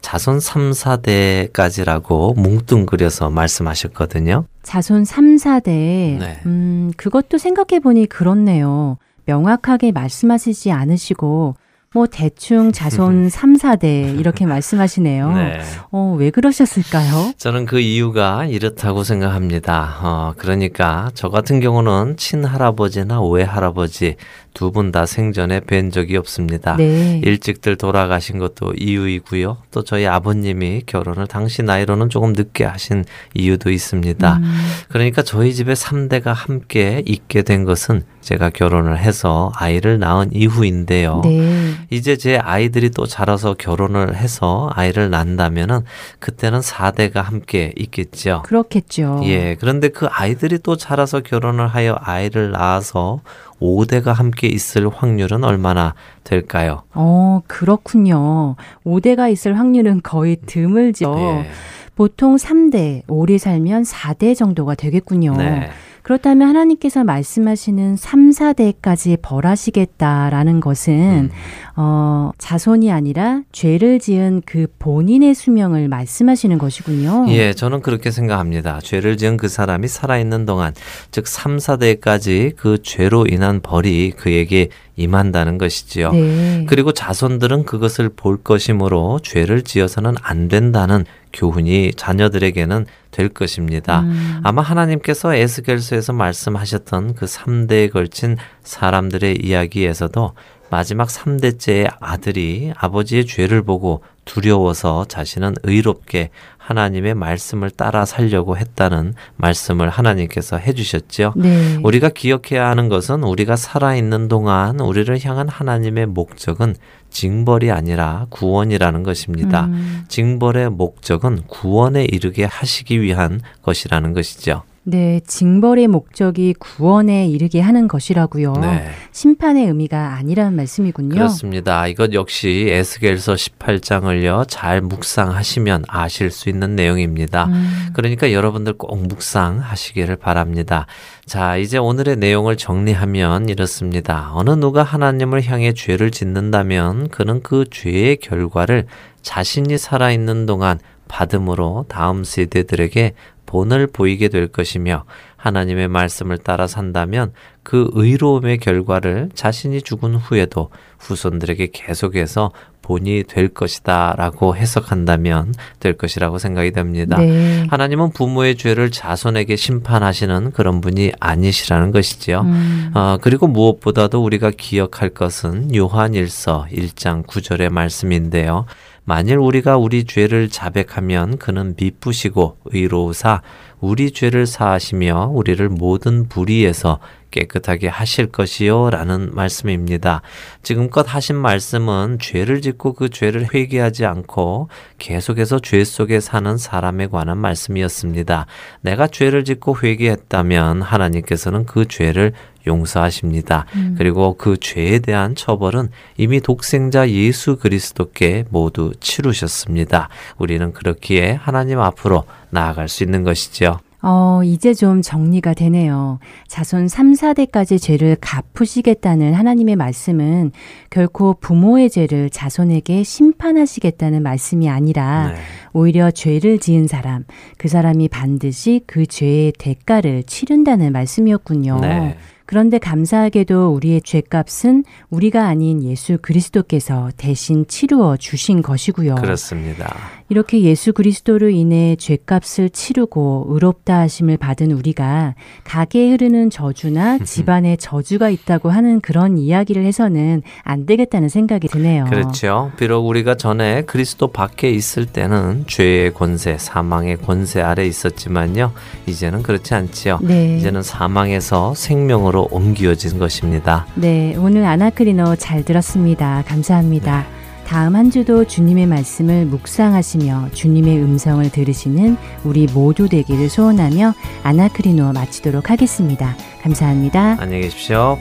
자손 3, 4대까지라고 뭉뚱그려서 말씀하셨거든요. 자손 3, 4대. 네. 음, 그것도 생각해 보니 그렇네요. 명확하게 말씀하시지 않으시고 뭐 대충 자손 3, 4대 이렇게 말씀하시네요. 네. 어, 왜 그러셨을까요? 저는 그 이유가 이렇다고 생각합니다. 어, 그러니까 저 같은 경우는 친할아버지나 외할아버지 두 분 다 생전에 뵌 적이 없습니다. 네. 일찍들 돌아가신 것도 이유이고요. 또 저희 아버님이 결혼을 당시 나이로는 조금 늦게 하신 이유도 있습니다. 음. 그러니까 저희 집에 3대가 함께 있게 된 것은 제가 결혼을 해서 아이를 낳은 이후인데요. 네. 이제 제 아이들이 또 자라서 결혼을 해서 아이를 낳는다면은 그때는 4대가 함께 있겠죠. 그렇겠죠. 예. 그런데 그 아이들이 또 자라서 결혼을 하여 아이를 낳아서 5대가 함께 있을 확률은 얼마나 될까요? 어, 그렇군요. 5대가 있을 확률은 거의 드물죠. 예. 보통 3대, 오래 살면 4대 정도가 되겠군요. 네. 그렇다면 하나님께서 말씀하시는 3, 4대까지 벌하시겠다라는 것은 음. 어, 자손이 아니라 죄를 지은 그 본인의 수명을 말씀하시는 것이군요. 예, 저는 그렇게 생각합니다. 죄를 지은 그 사람이 살아있는 동안, 즉 3, 4대까지 그 죄로 인한 벌이 그에게 임한다는 것이지요. 네. 그리고 자손들은 그것을 볼 것이므로 죄를 지어서는 안 된다는 교훈이 자녀들에게는 될 것입니다. 음. 아마 하나님께서 에스겔서에서 말씀하셨던 그 3대에 걸친 사람들의 이야기에서도 마지막 3대째의 아들이 아버지의 죄를 보고 두려워서 자신은 의롭게 하나님의 말씀을 따라 살려고 했다는 말씀을 하나님께서 해주셨죠. 네. 우리가 기억해야 하는 것은 우리가 살아있는 동안 우리를 향한 하나님의 목적은 징벌이 아니라 구원이라는 것입니다. 음. 징벌의 목적은 구원에 이르게 하시기 위한 것이라는 것이죠. 네, 징벌의 목적이 구원에 이르게 하는 것이라고요. 네. 심판의 의미가 아니라는 말씀이군요. 그렇습니다. 이것 역시 에스겔서 18장을요 잘 묵상하시면 아실 수 있는 내용입니다. 음. 그러니까 여러분들 꼭 묵상하시기를 바랍니다. 자, 이제 오늘의 내용을 정리하면 이렇습니다. 어느 누가 하나님을 향해 죄를 짓는다면 그는 그 죄의 결과를 자신이 살아있는 동안 받음으로 다음 세대들에게 본을 보이게 될 것이며 하나님의 말씀을 따라 산다면 그 의로움의 결과를 자신이 죽은 후에도 후손들에게 계속해서 본이 될 것이다 라고 해석한다면 될 것이라고 생각이 됩니다. 네. 하나님은 부모의 죄를 자손에게 심판하시는 그런 분이 아니시라는 것이지요. 음. 어, 그리고 무엇보다도 우리가 기억할 것은 요한 일서 1장 9절의 말씀인데요. 만일 우리가 우리 죄를 자백하면 그는 미쁘시고 의로우사 우리 죄를 사하시며 우리를 모든 불의에서 깨끗하게 하실 것이요 라는 말씀입니다. 지금껏 하신 말씀은 죄를 짓고 그 죄를 회개하지 않고 계속해서 죄 속에 사는 사람에 관한 말씀이었습니다. 내가 죄를 짓고 회개했다면 하나님께서는 그 죄를 용서하십니다. 음. 그리고 그 죄에 대한 처벌은 이미 독생자 예수 그리스도께 모두 치르셨습니다. 우리는 그렇기에 하나님 앞으로 나아갈 수 있는 것이죠. 어, 이제 좀 정리가 되네요. 자손 3, 4대까지 죄를 갚으시겠다는 하나님의 말씀은 결코 부모의 죄를 자손에게 심판하시겠다는 말씀이 아니라 네. 오히려 죄를 지은 사람, 그 사람이 반드시 그 죄의 대가를 치른다는 말씀이었군요. 네. 그런데 감사하게도 우리의 죄값은 우리가 아닌 예수 그리스도께서 대신 치루어 주신 것이고요. 그렇습니다. 이렇게 예수 그리스도로 인해 죄값을 치르고 의롭다 하심을 받은 우리가 가게에 흐르는 저주나 집안에 저주가 있다고 하는 그런 이야기를 해서는 안 되겠다는 생각이 드네요. 그렇죠. 비록 우리가 전에 그리스도 밖에 있을 때는 죄의 권세, 사망의 권세 아래 있었지만요. 이제는 그렇지 않지요. 네. 이제는 사망에서 생명으로 옮겨진 것입니다. 네, 오늘 아나크리노 잘 들었습니다. 감사합니다. 네. 다음 한 주도 주님의 말씀을 묵상하시며 주님의 음성을 들으시는 우리 모두 되기를 소원하며 아나크리노 마치도록 하겠습니다. 감사합니다. 안녕히 계십시오.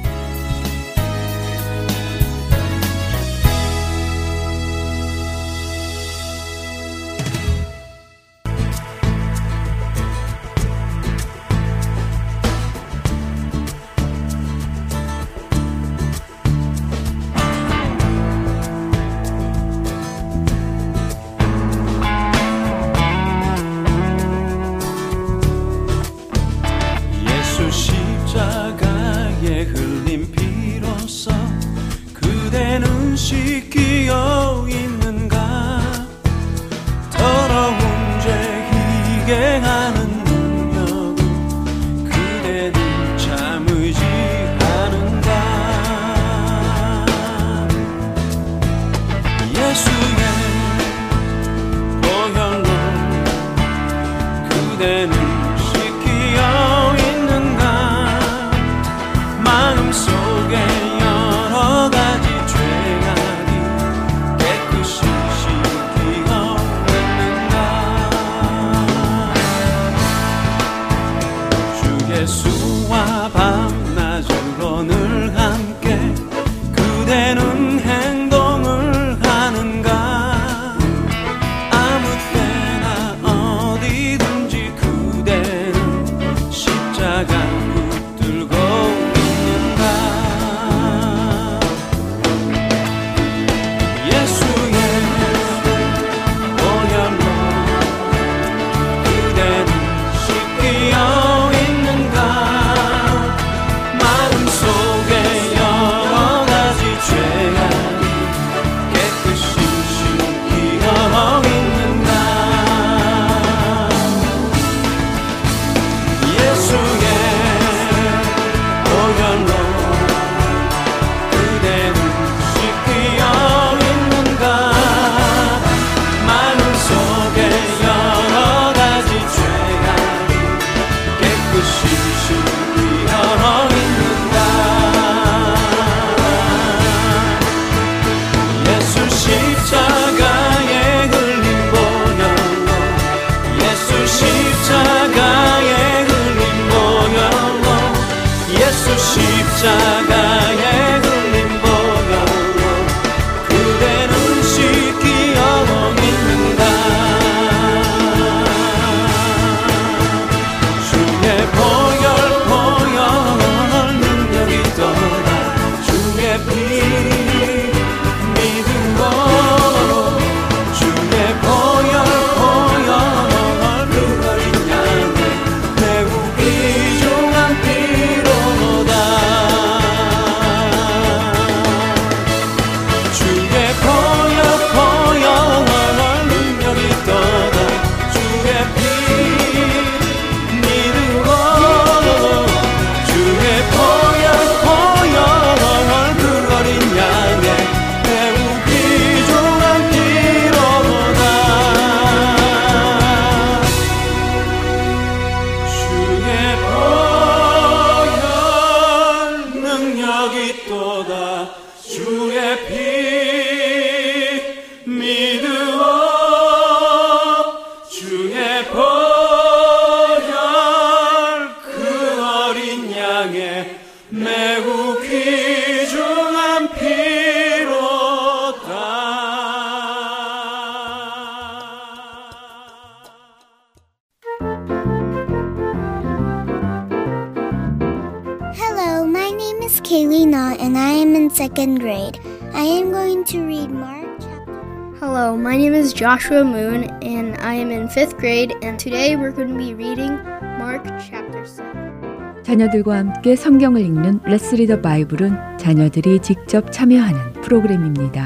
Joshua Moon, and I am in fifth grade, and today we're going to be reading Mark chapter 7. 자녀들과 함께 성경을 읽는 Let's Read the Bible은 자녀들이 직접 참여하는 프로그램입니다.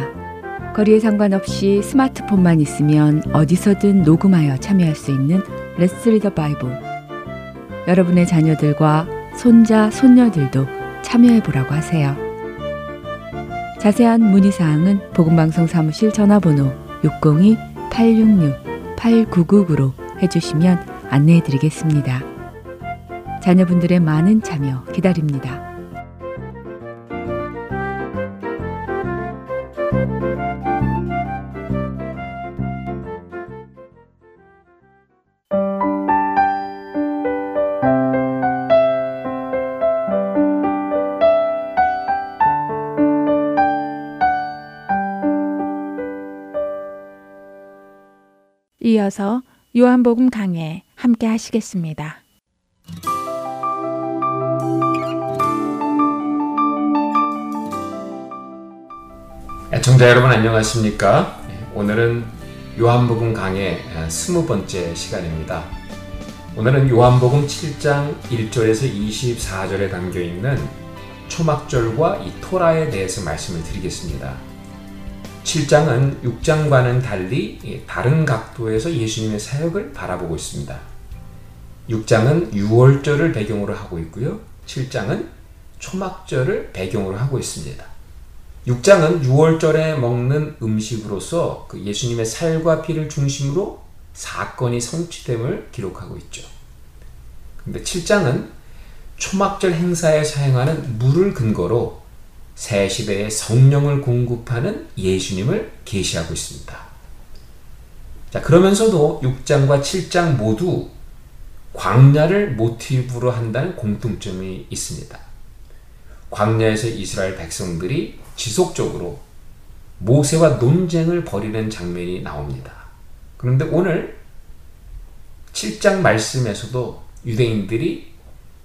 거리에 상관없이 스마트폰만 있으면 어디서든 녹음하여 참여할 수 있는 Let's Read the Bible. 여러분의 자녀들과 손자, 손녀들도 참여해 보라고 하세요. 자세한 문의 사항은 복음방송 사무실 전화번호 602-866-8999로 해주시면 안내해 드리겠습니다. 자녀분들의 많은 참여 기다립니다. 이어서 요한복음 강해 함께 하시겠습니다. 애청자 여러분 안녕하십니까? 오늘은 요한복음 강의 스무 번째 시간입니다. 오늘은 요한복음 7장 1절에서 24절에 담겨 있는 초막절과 이 토라에 대해서 말씀을 드리겠습니다. 7장은 6장과는 달리 다른 각도에서 예수님의 사역을 바라보고 있습니다. 6장은 6월절을 배경으로 하고 있고요. 7장은 초막절을 배경으로 하고 있습니다. 6장은 6월절에 먹는 음식으로서 그 예수님의 살과 피를 중심으로 사건이 성취됨을 기록하고 있죠. 근데 7장은 초막절 행사에 사용하는 물을 근거로 새 시대의 성령을 공급하는 예수님을 계시하고 있습니다. 자, 그러면서도 6장과 7장 모두 광야를 모티브로 한다는 공통점이 있습니다. 광야에서 이스라엘 백성들이 지속적으로 모세와 논쟁을 벌이는 장면이 나옵니다. 그런데 오늘 7장 말씀에서도 유대인들이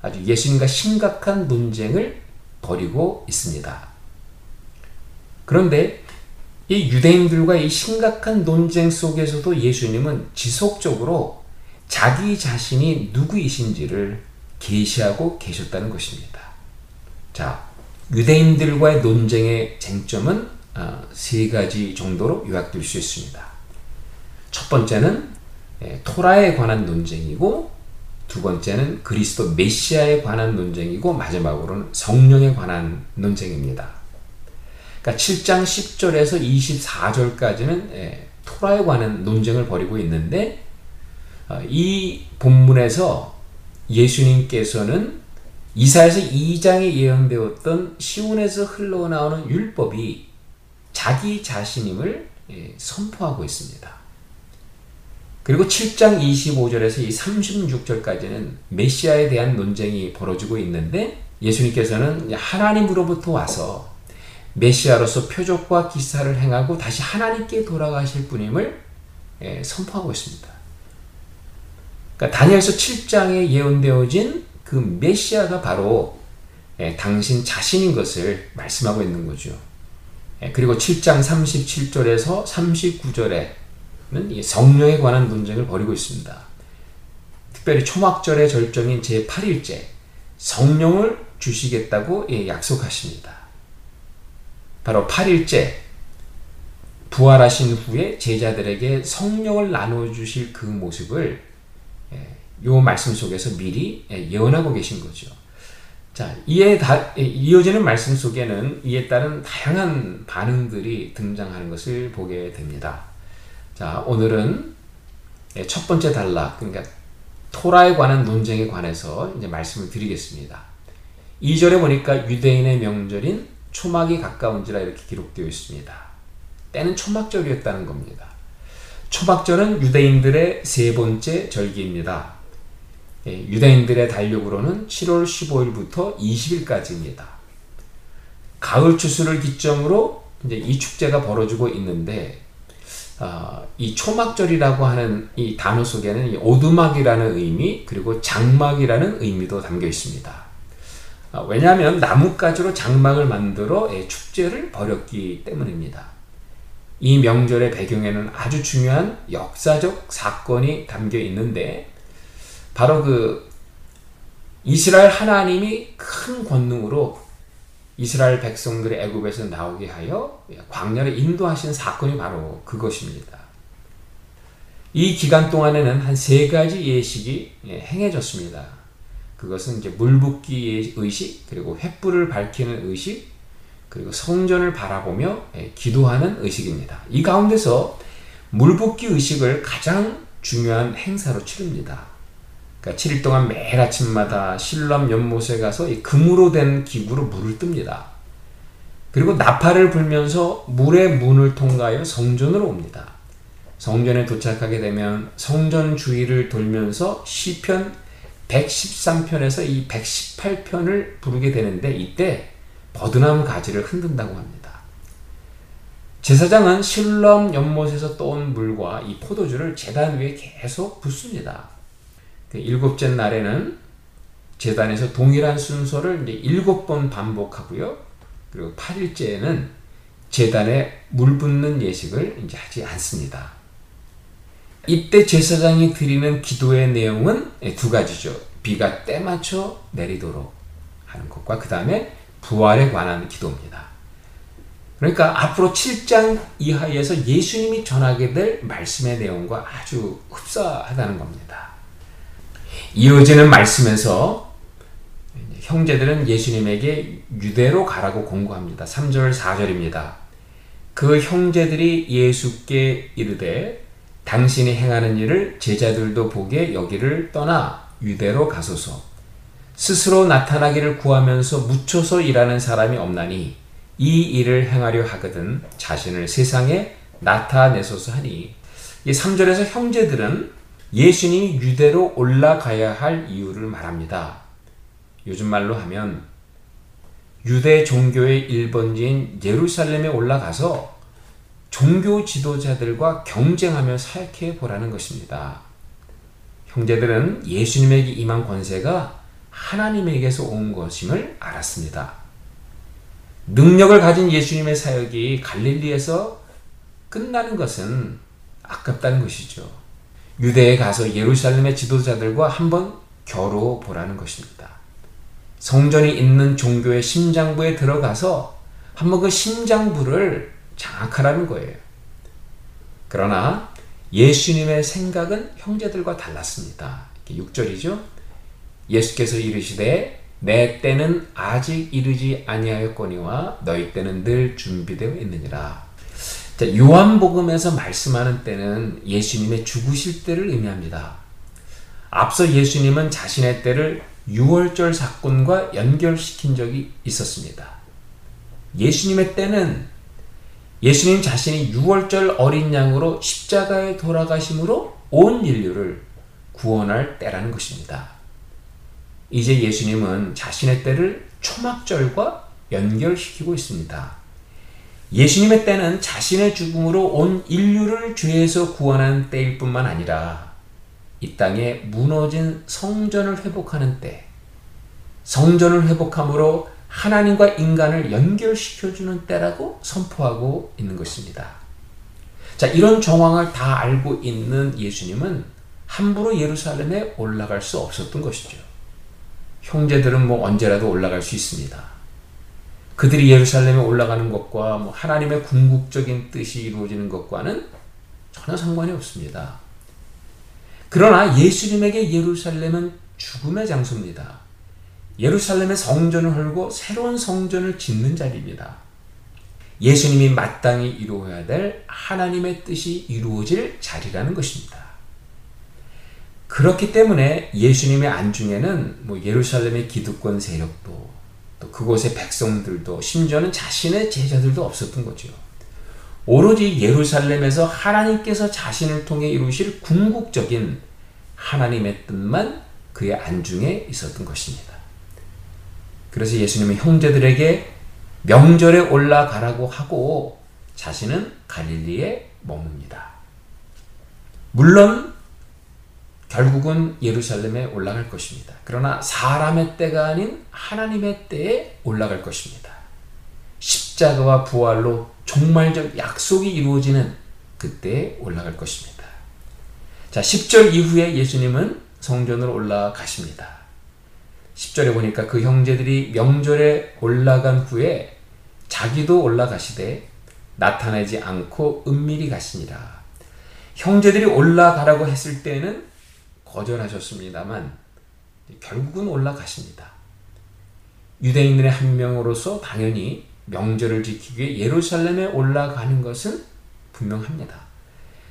아주 예수님과 심각한 논쟁을 벌이고 있습니다. 그런데 이 유대인들과 이 심각한 논쟁 속에서도 예수님은 지속적으로 자기 자신이 누구이신지를 계시하고 계셨다는 것입니다. 자, 유대인들과의 논쟁의 쟁점은 어, 세 가지 정도로 요약될 수 있습니다. 첫 번째는 예, 토라에 관한 논쟁이고 두 번째는 그리스도 메시아에 관한 논쟁이고 마지막으로는 성령에 관한 논쟁입니다. 그러니까 7장 10절에서 24절까지는 예, 토라에 관한 논쟁을 벌이고 있는데 어, 이 본문에서 예수님께서는 이사에서 2장에 예언되었던 시온에서 흘러나오는 율법이 자기 자신임을 예, 선포하고 있습니다. 그리고 7장 25절에서 이 36절까지는 메시아에 대한 논쟁이 벌어지고 있는데 예수님께서는 하나님으로부터 와서 메시아로서 표적과 기사를 행하고 다시 하나님께 돌아가실 분임을 예, 선포하고 있습니다. 그러니까 다니엘서 7장에 예언되어진 그 메시아가 바로 예, 당신 자신인 것을 말씀하고 있는 거죠. 예, 그리고 7장 37절에서 39절에는 성령에 관한 논쟁을 벌이고 있습니다. 특별히 초막절의 절정인 제8일째 성령을 주시겠다고 예, 약속하십니다. 바로 8일째 부활하신 후에 제자들에게 성령을 나눠 주실 그 모습을 요 말씀 속에서 미리 예언하고 계신 거죠. 자, 이에 다, 이어지는 말씀 속에는 이에 따른 다양한 반응들이 등장하는 것을 보게 됩니다. 자, 오늘은 첫 번째 단락, 그러니까 토라에 관한 논쟁에 관해서 이제 말씀을 드리겠습니다. 2절에 보니까 유대인의 명절인 초막이 가까운지라 이렇게 기록되어 있습니다. 때는 초막절이었다는 겁니다. 초막절은 유대인들의 세 번째 절기입니다. 예, 유대인들의 달력으로는 7월 15일부터 20일까지입니다. 가을 추수를 기점으로 이제 이 축제가 벌어지고 있는데 어, 이 초막절이라고 하는 이 단어 속에는 이 오두막이라는 의미 그리고 장막이라는 의미도 담겨 있습니다. 어, 왜냐하면 나뭇가지로 장막을 만들어 예, 축제를 벌였기 때문입니다. 이 명절의 배경에는 아주 중요한 역사적 사건이 담겨 있는데 바로 그 이스라엘 하나님이 큰 권능으로 이스라엘 백성들의 애굽에서 나오게 하여 광야를 인도하신 사건이 바로 그것입니다. 이 기간 동안에는 한 세 가지 예식이 예, 행해졌습니다. 그것은 이제 물붓기 의식, 그리고 횃불을 밝히는 의식, 그리고 성전을 바라보며 예, 기도하는 의식입니다. 이 가운데서 물붓기 의식을 가장 중요한 행사로 치릅니다. 그러니까 7일 동안 매일 아침마다 실람 연못에 가서 이 금으로 된 기구로 물을 뜹니다. 그리고 나팔을 불면서 물의 문을 통과하여 성전으로 옵니다. 성전에 도착하게 되면 성전 주위를 돌면서 시편 113편에서 이 118편을 부르게 되는데 이때 버드나무 가지를 흔든다고 합니다. 제사장은 실럼 연못에서 떠온 물과 이 포도주를 제단 위에 계속 붓습니다. 그 일곱째 날에는 재단에서 동일한 순서를 이제 일곱 번 반복하고요. 그리고 8일째에는 재단에 물 붓는 예식을 이제 하지 않습니다. 이때 제사장이 드리는 기도의 내용은 두 가지죠. 비가 때 맞춰 내리도록 하는 것과 그 다음에 부활에 관한 기도입니다. 그러니까 앞으로 7장 이하에서 예수님이 전하게 될 말씀의 내용과 아주 흡사하다는 겁니다. 이어지는 말씀에서 형제들은 예수님에게 유대로 가라고 공고합니다. 3절 4절입니다. 그 형제들이 예수께 이르되 당신이 행하는 일을 제자들도 보게 여기를 떠나 유대로 가소서. 스스로 나타나기를 구하면서 묻혀서 일하는 사람이 없나니 이 일을 행하려 하거든 자신을 세상에 나타내소서 하니 이 3절에서 형제들은 예수님이 유대로 올라가야 할 이유를 말합니다. 요즘 말로 하면 유대 종교의 1번지인 예루살렘에 올라가서 종교 지도자들과 경쟁하며 사역해 보라는 것입니다. 형제들은 예수님에게 임한 권세가 하나님에게서 온 것임을 알았습니다. 능력을 가진 예수님의 사역이 갈릴리에서 끝나는 것은 아깝다는 것이죠. 유대에 가서 예루살렘의 지도자들과 한번 겨뤄 보라는 것입니다. 성전이 있는 종교의 심장부에 들어가서 한번 그 심장부를 장악하라는 거예요. 그러나 예수님의 생각은 형제들과 달랐습니다. 6절이죠. 예수께서 이르시되 내 때는 아직 이르지 아니하였거니와 너희 때는 늘 준비되어 있느니라. 자, 요한복음에서 말씀하는 때는 예수님의 죽으실 때를 의미합니다. 앞서 예수님은 자신의 때를 6월절 사건과 연결시킨 적이 있었습니다. 예수님의 때는 예수님 자신이 6월절 어린 양으로 십자가에 돌아가심으로 온 인류를 구원할 때라는 것입니다. 이제 예수님은 자신의 때를 초막절과 연결시키고 있습니다. 예수님의 때는 자신의 죽음으로 온 인류를 죄에서 구원하는 때일 뿐만 아니라 이 땅에 무너진 성전을 회복하는 때, 성전을 회복함으로 하나님과 인간을 연결시켜주는 때라고 선포하고 있는 것입니다. 자, 이런 정황을 다 알고 있는 예수님은 함부로 예루살렘에 올라갈 수 없었던 것이죠. 형제들은 뭐 언제라도 올라갈 수 있습니다. 그들이 예루살렘에 올라가는 것과 뭐 하나님의 궁극적인 뜻이 이루어지는 것과는 전혀 상관이 없습니다. 그러나 예수님에게 예루살렘은 죽음의 장소입니다. 예루살렘의 성전을 헐고 새로운 성전을 짓는 자리입니다. 예수님이 마땅히 이루어야 될 하나님의 뜻이 이루어질 자리라는 것입니다. 그렇기 때문에 예수님의 안중에는 뭐 예루살렘의 기득권 세력도 또 그곳의 백성들도 심지어는 자신의 제자들도 없었던 거죠. 오로지 예루살렘에서 하나님께서 자신을 통해 이루실 궁극적인 하나님의 뜻만 그의 안중에 있었던 것입니다. 그래서 예수님은 형제들에게 명절에 올라가라고 하고 자신은 갈릴리에 머뭅니다. 물론 결국은 예루살렘에 올라갈 것입니다. 그러나 사람의 때가 아닌 하나님의 때에 올라갈 것입니다. 십자가와 부활로 종말적 약속이 이루어지는 그때에 올라갈 것입니다. 자, 10절 이후에 예수님은 성전으로 올라가십니다. 10절에 보니까 그 형제들이 명절에 올라간 후에 자기도 올라가시되 나타나지 않고 은밀히 가시니라. 형제들이 올라가라고 했을 때는 거절하셨습니다만 결국은 올라가십니다. 유대인들의 한 명으로서 당연히 명절을 지키기 위해 예루살렘에 올라가는 것은 분명합니다.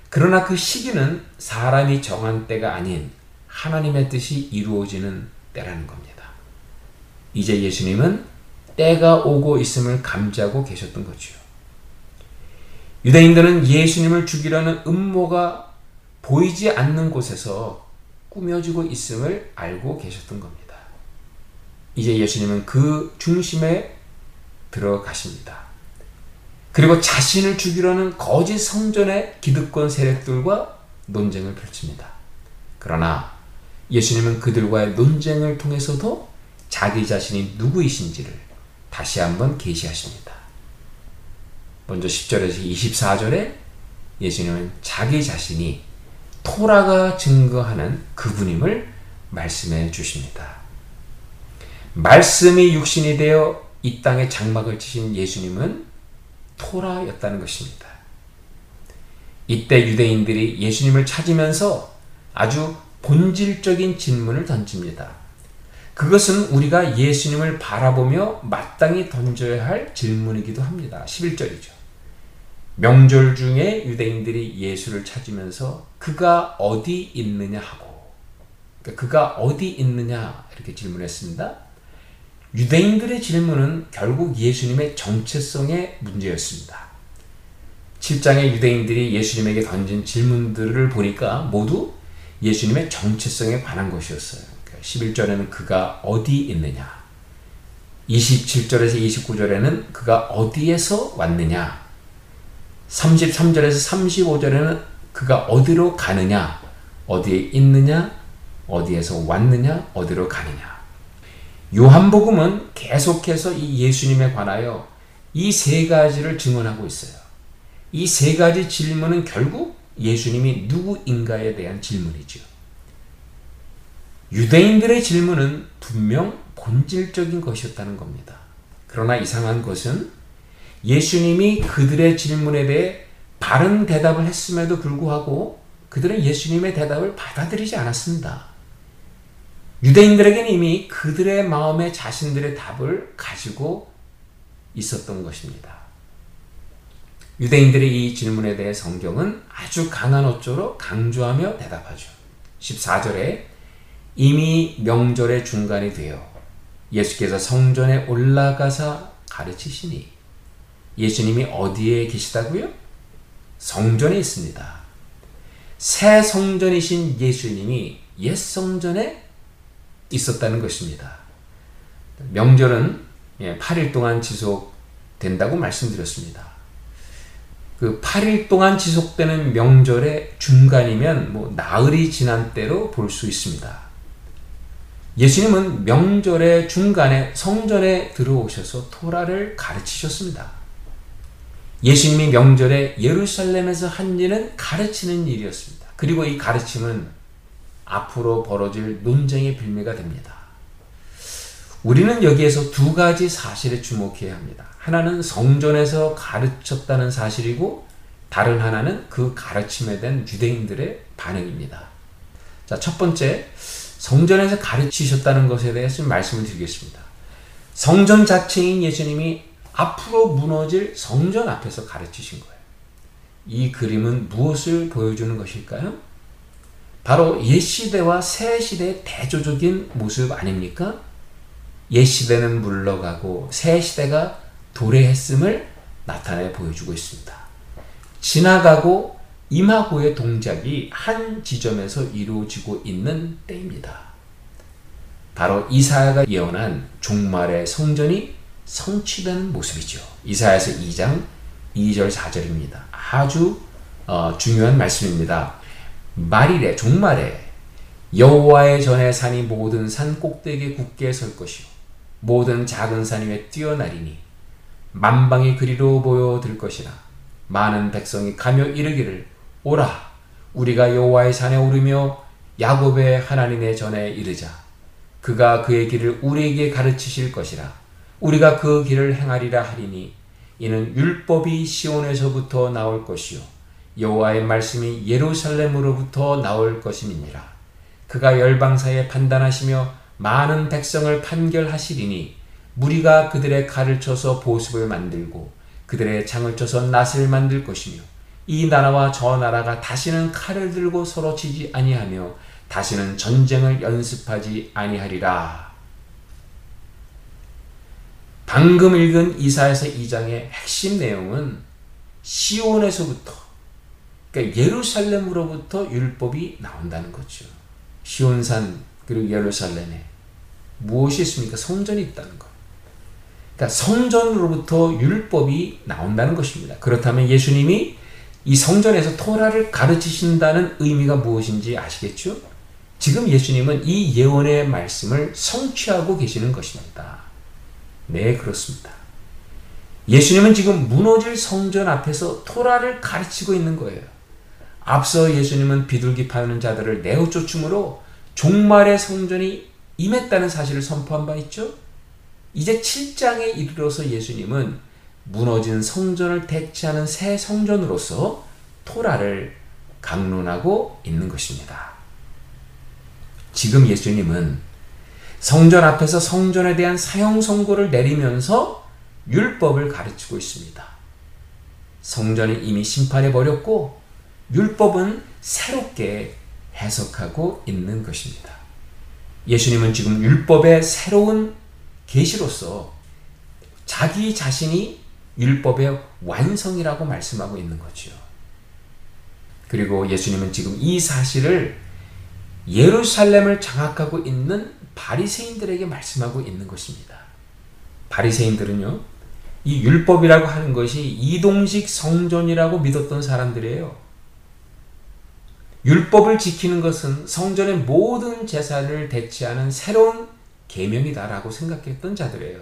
그러나 그 시기는 사람이 정한 때가 아닌 하나님의 뜻이 이루어지는 때라는 겁니다. 이제 예수님은 때가 오고 있음을 감지하고 계셨던 거죠. 유대인들은 예수님을 죽이려는 음모가 보이지 않는 곳에서 꾸며지고 있음을 알고 계셨던 겁니다. 이제 예수님은 그 중심에 들어가십니다. 그리고 자신을 죽이려는 거짓 성전의 기득권 세력들과 논쟁을 펼칩니다. 그러나 예수님은 그들과의 논쟁을 통해서도 자기 자신이 누구이신지를 다시 한번 계시하십니다. 먼저 10절에서 24절에 예수님은 자기 자신이 토라가 증거하는 그분임을 말씀해 주십니다. 말씀이 육신이 되어 이 땅에 장막을 치신 예수님은 토라였다는 것입니다. 이때 유대인들이 예수님을 찾으면서 아주 본질적인 질문을 던집니다. 그것은 우리가 예수님을 바라보며 마땅히 던져야 할 질문이기도 합니다. 11절이죠. 명절 중에 유대인들이 예수를 찾으면서 그가 어디 있느냐 하고 그러니까 그가 어디 있느냐 이렇게 질문했습니다. 유대인들의 질문은 결국 예수님의 정체성의 문제였습니다. 7장의 유대인들이 예수님에게 던진 질문들을 보니까 모두 예수님의 정체성에 관한 것이었어요. 11절에는 그러니까 그가 어디 있느냐, 27절에서 29절에는 그가 어디에서 왔느냐, 33절에서 35절에는 그가 어디로 가느냐, 어디에 있느냐, 어디에서 왔느냐, 어디로 가느냐. 요한복음은 계속해서 이 예수님에 관하여 이 세 가지를 증언하고 있어요. 이 세 가지 질문은 결국 예수님이 누구인가에 대한 질문이죠. 유대인들의 질문은 분명 본질적인 것이었다는 겁니다. 그러나 이상한 것은 예수님이 그들의 질문에 대해 바른 대답을 했음에도 불구하고 그들은 예수님의 대답을 받아들이지 않았습니다. 유대인들에게는 이미 그들의 마음에 자신들의 답을 가지고 있었던 것입니다. 유대인들의 이 질문에 대해 성경은 아주 강한 어조로 강조하며 대답하죠. 14절에 이미 명절의 중간이 되어 예수께서 성전에 올라가사 가르치시니 예수님이 어디에 계시다고요? 성전에 있습니다. 새 성전이신 예수님이 옛 성전에 있었다는 것입니다. 명절은 8일 예, 동안 지속된다고 말씀드렸습니다. 그 8일 동안 지속되는 명절의 중간이면 뭐 나흘이 지난 때로 볼 수 있습니다. 예수님은 명절의 중간에 성전에 들어오셔서 토라를 가르치셨습니다. 예수님이 명절에 예루살렘에서 한 일은 가르치는 일이었습니다. 그리고 이 가르침은 앞으로 벌어질 논쟁의 빌미가 됩니다. 우리는 여기에서 두 가지 사실에 주목해야 합니다. 하나는 성전에서 가르쳤다는 사실이고 다른 하나는 그 가르침에 대한 유대인들의 반응입니다. 자, 첫 번째, 성전에서 가르치셨다는 것에 대해서 말씀을 드리겠습니다. 성전 자체인 예수님이 앞으로 무너질 성전 앞에서 가르치신 거예요. 이 그림은 무엇을 보여주는 것일까요? 바로 옛 시대와 새 시대의 대조적인 모습 아닙니까? 옛 시대는 물러가고 새 시대가 도래했음을 나타내 보여주고 있습니다. 지나가고 임하고의 동작이 한 지점에서 이루어지고 있는 때입니다. 바로 이사야가 예언한 종말의 성전이 성취되는 모습이죠. 이사야서 2장 2절 4절입니다. 아주 어, 중요한 말씀입니다. 말이래 종말에 여호와의 전에 산이 모든 산 꼭대기에 굳게 설 것이요 모든 작은 산 위에 뛰어나리니 만방의 그리로 보여들 것이라 많은 백성이 가며 이르기를 오라 우리가 여호와의 산에 오르며 야곱의 하나님의 전에 이르자 그가 그의 길을 우리에게 가르치실 것이라 우리가 그 길을 행하리라 하리니 이는 율법이 시온에서부터 나올 것이요 여호와의 말씀이 예루살렘으로부터 나올 것임이니라 그가 열방 사이에 판단하시며 많은 백성을 판결하시리니 무리가 그들의 칼을 쳐서 보습을 만들고 그들의 장을 쳐서 낫을 만들 것이며 이 나라와 저 나라가 다시는 칼을 들고 서로 치지 아니하며 다시는 전쟁을 연습하지 아니하리라. 방금 읽은 이사에서 2장의 핵심 내용은 시온에서부터 그러니까 예루살렘으로부터 율법이 나온다는 거죠. 시온산 그리고 예루살렘에 무엇이 있습니까? 성전이 있다는 것. 그러니까 성전으로부터 율법이 나온다는 것입니다. 그렇다면 예수님이 이 성전에서 토라를 가르치신다는 의미가 무엇인지 아시겠죠? 지금 예수님은 이 예언의 말씀을 성취하고 계시는 것입니다. 네, 그렇습니다. 예수님은 지금 무너질 성전 앞에서 토라를 가르치고 있는 거예요. 앞서 예수님은 비둘기 파는 자들을 내어 쫓음으로 종말의 성전이 임했다는 사실을 선포한 바 있죠. 이제 7장에 이르러서 예수님은 무너진 성전을 대체하는 새 성전으로서 토라를 강론하고 있는 것입니다. 지금 예수님은 성전 앞에서 성전에 대한 사형 선고를 내리면서 율법을 가르치고 있습니다. 성전은 이미 심판해 버렸고 율법은 새롭게 해석하고 있는 것입니다. 예수님은 지금 율법의 새로운 계시로서 자기 자신이 율법의 완성이라고 말씀하고 있는 거죠. 그리고 예수님은 지금 이 사실을 예루살렘을 장악하고 있는 바리새인들에게 말씀하고 있는 것입니다. 바리새인들은요. 이 율법이라고 하는 것이 이동식 성전이라고 믿었던 사람들이에요. 율법을 지키는 것은 성전의 모든 재산을 대체하는 새로운 계명이다라고 생각했던 자들이에요.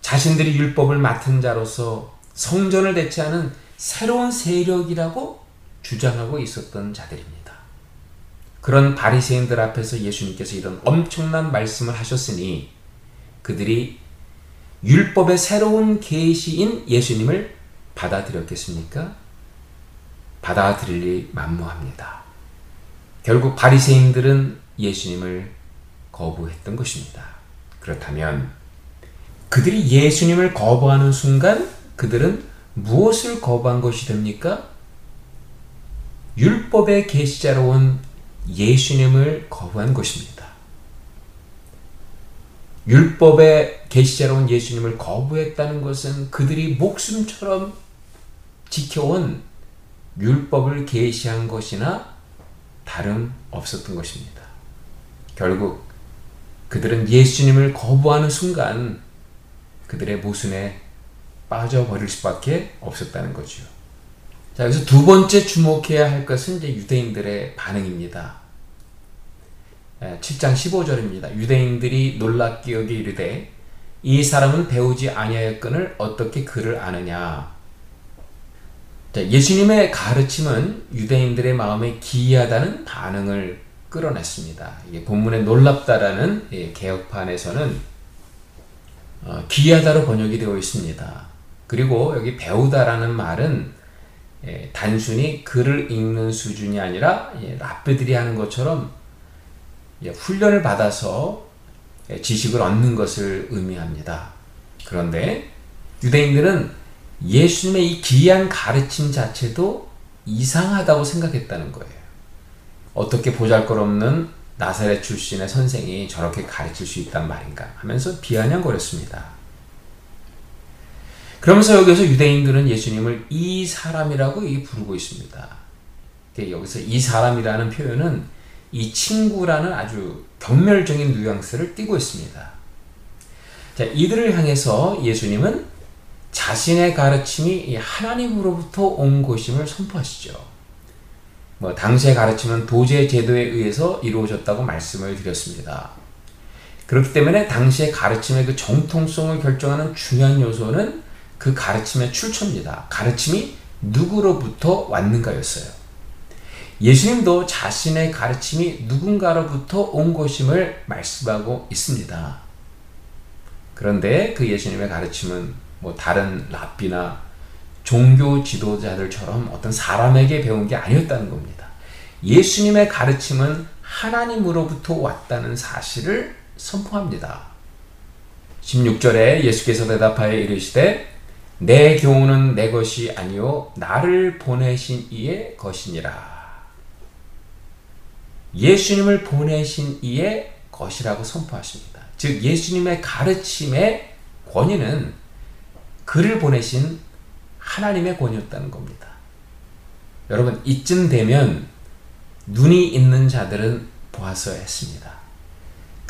자신들이 율법을 맡은 자로서 성전을 대체하는 새로운 세력이라고 주장하고 있었던 자들입니다. 그런 바리새인들 앞에서 예수님께서 이런 엄청난 말씀을 하셨으니 그들이 율법의 새로운 계시인 예수님을 받아들였겠습니까? 받아들일리 만무합니다. 결국 바리새인들은 예수님을 거부했던 것입니다. 그렇다면 그들이 예수님을 거부하는 순간 그들은 무엇을 거부한 것이 됩니까? 율법의 계시자로 온 예수님을 거부한 것입니다. 율법의 계시자로 온 예수님을 거부했다는 것은 그들이 목숨처럼 지켜온 율법을 계시한 것이나 다름 없었던 것입니다. 결국 그들은 예수님을 거부하는 순간 그들의 모순에 빠져버릴 수밖에 없었다는 거죠. 자, 여기서 두 번째 주목해야 할 것은 이제 유대인들의 반응입니다. 7장 15절입니다. 유대인들이 놀랍게 여기 이르되 이 사람은 배우지 아니하였거늘 어떻게 그를 아느냐. 자, 예수님의 가르침은 유대인들의 마음에 기이하다는 반응을 끌어냈습니다. 이게 본문에 놀랍다라는 예, 개혁판에서는 어, 기이하다로 번역이 되어 있습니다. 그리고 여기 배우다라는 말은 예, 단순히 글을 읽는 수준이 아니라 예, 라페들이 하는 것처럼 예, 훈련을 받아서 예, 지식을 얻는 것을 의미합니다. 그런데 유대인들은 예수님의 이 기이한 가르침 자체도 이상하다고 생각했다는 거예요. 어떻게 보잘것없는 나사렛 출신의 선생이 저렇게 가르칠 수 있단 말인가 하면서 비아냥거렸습니다. 그러면서 여기서 유대인들은 예수님을 이 사람이라고 부르고 있습니다. 여기서 이 사람이라는 표현은 이 친구라는 아주 경멸적인 뉘앙스를 띠고 있습니다. 자, 이들을 향해서 예수님은 자신의 가르침이 하나님으로부터 온 것임을 선포하시죠. 뭐 당시의 가르침은 도제 제도에 의해서 이루어졌다고 말씀을 드렸습니다. 그렇기 때문에 당시의 가르침의 그 정통성을 결정하는 중요한 요소는 그 가르침의 출처입니다. 가르침이 누구로부터 왔는가였어요. 예수님도 자신의 가르침이 누군가로부터 온 것임을 말씀하고 있습니다. 그런데 그 예수님의 가르침은 뭐 다른 랍비나 종교 지도자들처럼 어떤 사람에게 배운 게 아니었다는 겁니다. 예수님의 가르침은 하나님으로부터 왔다는 사실을 선포합니다. 16절에 예수께서 대답하여 이르시되 내 교훈은 내 것이 아니요 나를 보내신 이의 것이니라. 예수님을 보내신 이의 것이라고 선포하십니다. 즉 예수님의 가르침의 권위는 그를 보내신 하나님의 권위였다는 겁니다. 여러분 이쯤 되면 눈이 있는 자들은 보았어야 했습니다.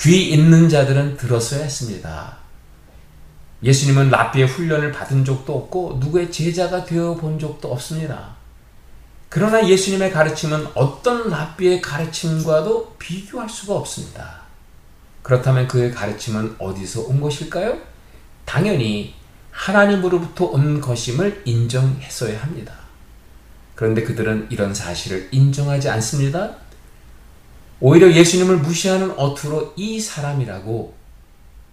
귀 있는 자들은 들었어야 했습니다. 예수님은 랍비의 훈련을 받은 적도 없고 누구의 제자가 되어 본 적도 없습니다. 그러나 예수님의 가르침은 어떤 랍비의 가르침과도 비교할 수가 없습니다. 그렇다면 그의 가르침은 어디서 온 것일까요? 당연히 하나님으로부터 온 것임을 인정했어야 합니다. 그런데 그들은 이런 사실을 인정하지 않습니다. 오히려 예수님을 무시하는 어투로 이 사람이라고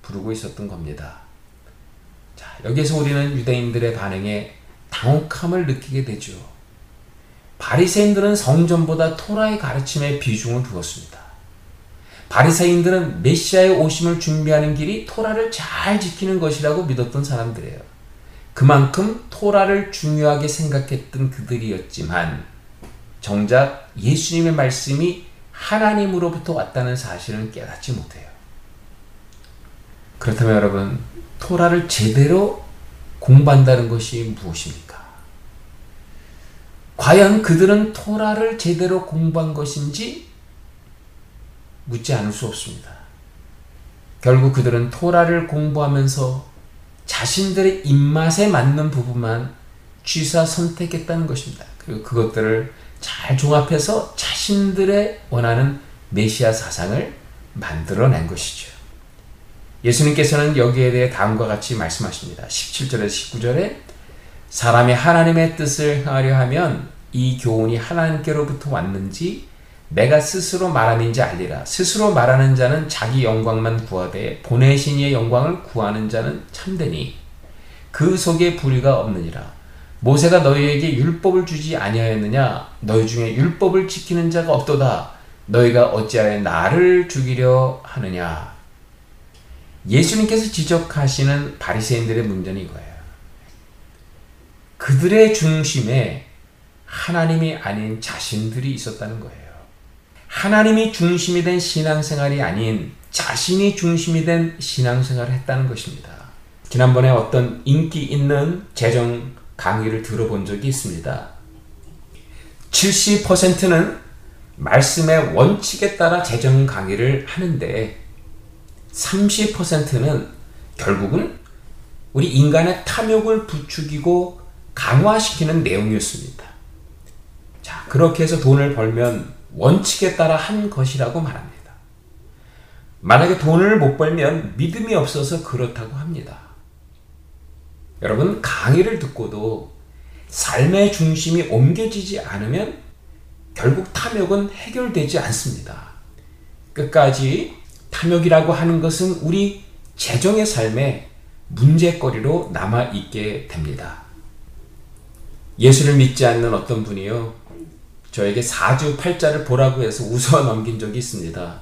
부르고 있었던 겁니다. 여기서 우리는 유대인들의 반응에 당혹함을 느끼게 되죠. 바리새인들은 성전보다 토라의 가르침에 비중을 두었습니다. 바리새인들은 메시아의 오심을 준비하는 길이 토라를 잘 지키는 것이라고 믿었던 사람들이에요. 그만큼 토라를 중요하게 생각했던 그들이었지만 정작 예수님의 말씀이 하나님으로부터 왔다는 사실은 깨닫지 못해요. 그렇다면 여러분, 토라를 제대로 공부한다는 것이 무엇입니까? 과연 그들은 토라를 제대로 공부한 것인지 묻지 않을 수 없습니다. 결국 그들은 토라를 공부하면서 자신들의 입맛에 맞는 부분만 취사 선택했다는 것입니다. 그리고 그것들을 잘 종합해서 자신들의 원하는 메시아 사상을 만들어낸 것이죠. 예수님께서는 여기에 대해 다음과 같이 말씀하십니다. 17절에서 19절에 사람이 하나님의 뜻을 하려 하면 이 교훈이 하나님께로부터 왔는지 내가 스스로 말함인지 알리라. 스스로 말하는 자는 자기 영광만 구하되 보내신 이의 영광을 구하는 자는 참되니 그 속에 불의가 없느니라. 모세가 너희에게 율법을 주지 아니하였느냐? 너희 중에 율법을 지키는 자가 없도다. 너희가 어찌하여 나를 죽이려 하느냐? 예수님께서 지적하시는 바리새인들의 문제는 이거예요. 그들의 중심에 하나님이 아닌 자신들이 있었다는 거예요. 하나님이 중심이 된 신앙생활이 아닌 자신이 중심이 된 신앙생활을 했다는 것입니다. 지난번에 어떤 인기 있는 재정 강의를 들어본 적이 있습니다. 70%는 말씀의 원칙에 따라 재정 강의를 하는데 30%는 결국은 우리 인간의 탐욕을 부추기고 강화시키는 내용이었습니다. 자, 그렇게 해서 돈을 벌면 원칙에 따라 한 것이라고 말합니다. 만약에 돈을 못 벌면 믿음이 없어서 그렇다고 합니다. 여러분, 강의를 듣고도 삶의 중심이 옮겨지지 않으면 결국 탐욕은 해결되지 않습니다. 끝까지 탐욕이라고 하는 것은 우리 재정의 삶에 문제거리로 남아있게 됩니다. 예수를 믿지 않는 어떤 분이요, 저에게 사주 팔자를 보라고 해서 웃어 넘긴 적이 있습니다.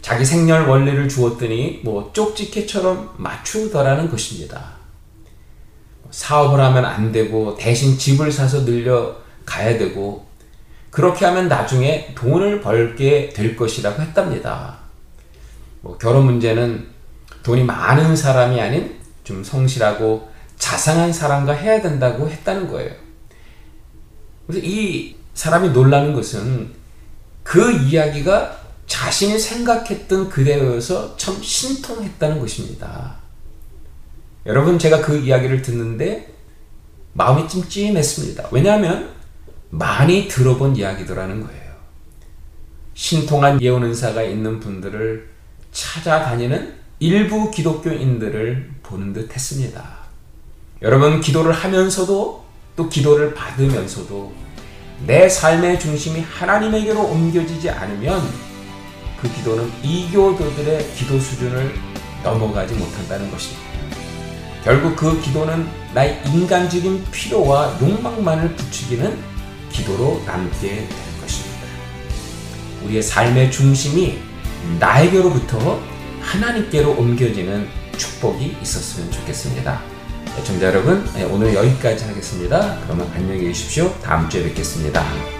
자기 생년 원리를 주었더니 뭐 쪽지게처럼 맞추더라는 것입니다. 사업을 하면 안 되고 대신 집을 사서 늘려 가야 되고 그렇게 하면 나중에 돈을 벌게 될 것이라고 했답니다. 뭐 결혼 문제는 돈이 많은 사람이 아닌 좀 성실하고 자상한 사람과 해야 된다고 했다는 거예요. 그래서 이 사람이 놀라는 것은 그 이야기가 자신이 생각했던 그대로여서 참 신통했다는 것입니다. 여러분, 제가 그 이야기를 듣는데 마음이 좀 찜했습니다. 왜냐하면 많이 들어본 이야기더라는 거예요. 신통한 예언 은사가 있는 분들을 찾아다니는 일부 기독교인들을 보는 듯 했습니다. 여러분, 기도를 하면서도 또 기도를 받으면서도 내 삶의 중심이 하나님에게로 옮겨지지 않으면 그 기도는 이교도들의 기도 수준을 넘어가지 못한다는 것입니다. 결국 그 기도는 나의 인간적인 필요와 욕망만을 부추기는 기도로 남게 될 것입니다. 우리의 삶의 중심이 나에게로부터 하나님께로 옮겨지는 축복이 있었으면 좋겠습니다. 애청자 여러분, 네, 오늘 여기까지 하겠습니다. 그러면 안녕히 계십시오. 다음 주에 뵙겠습니다.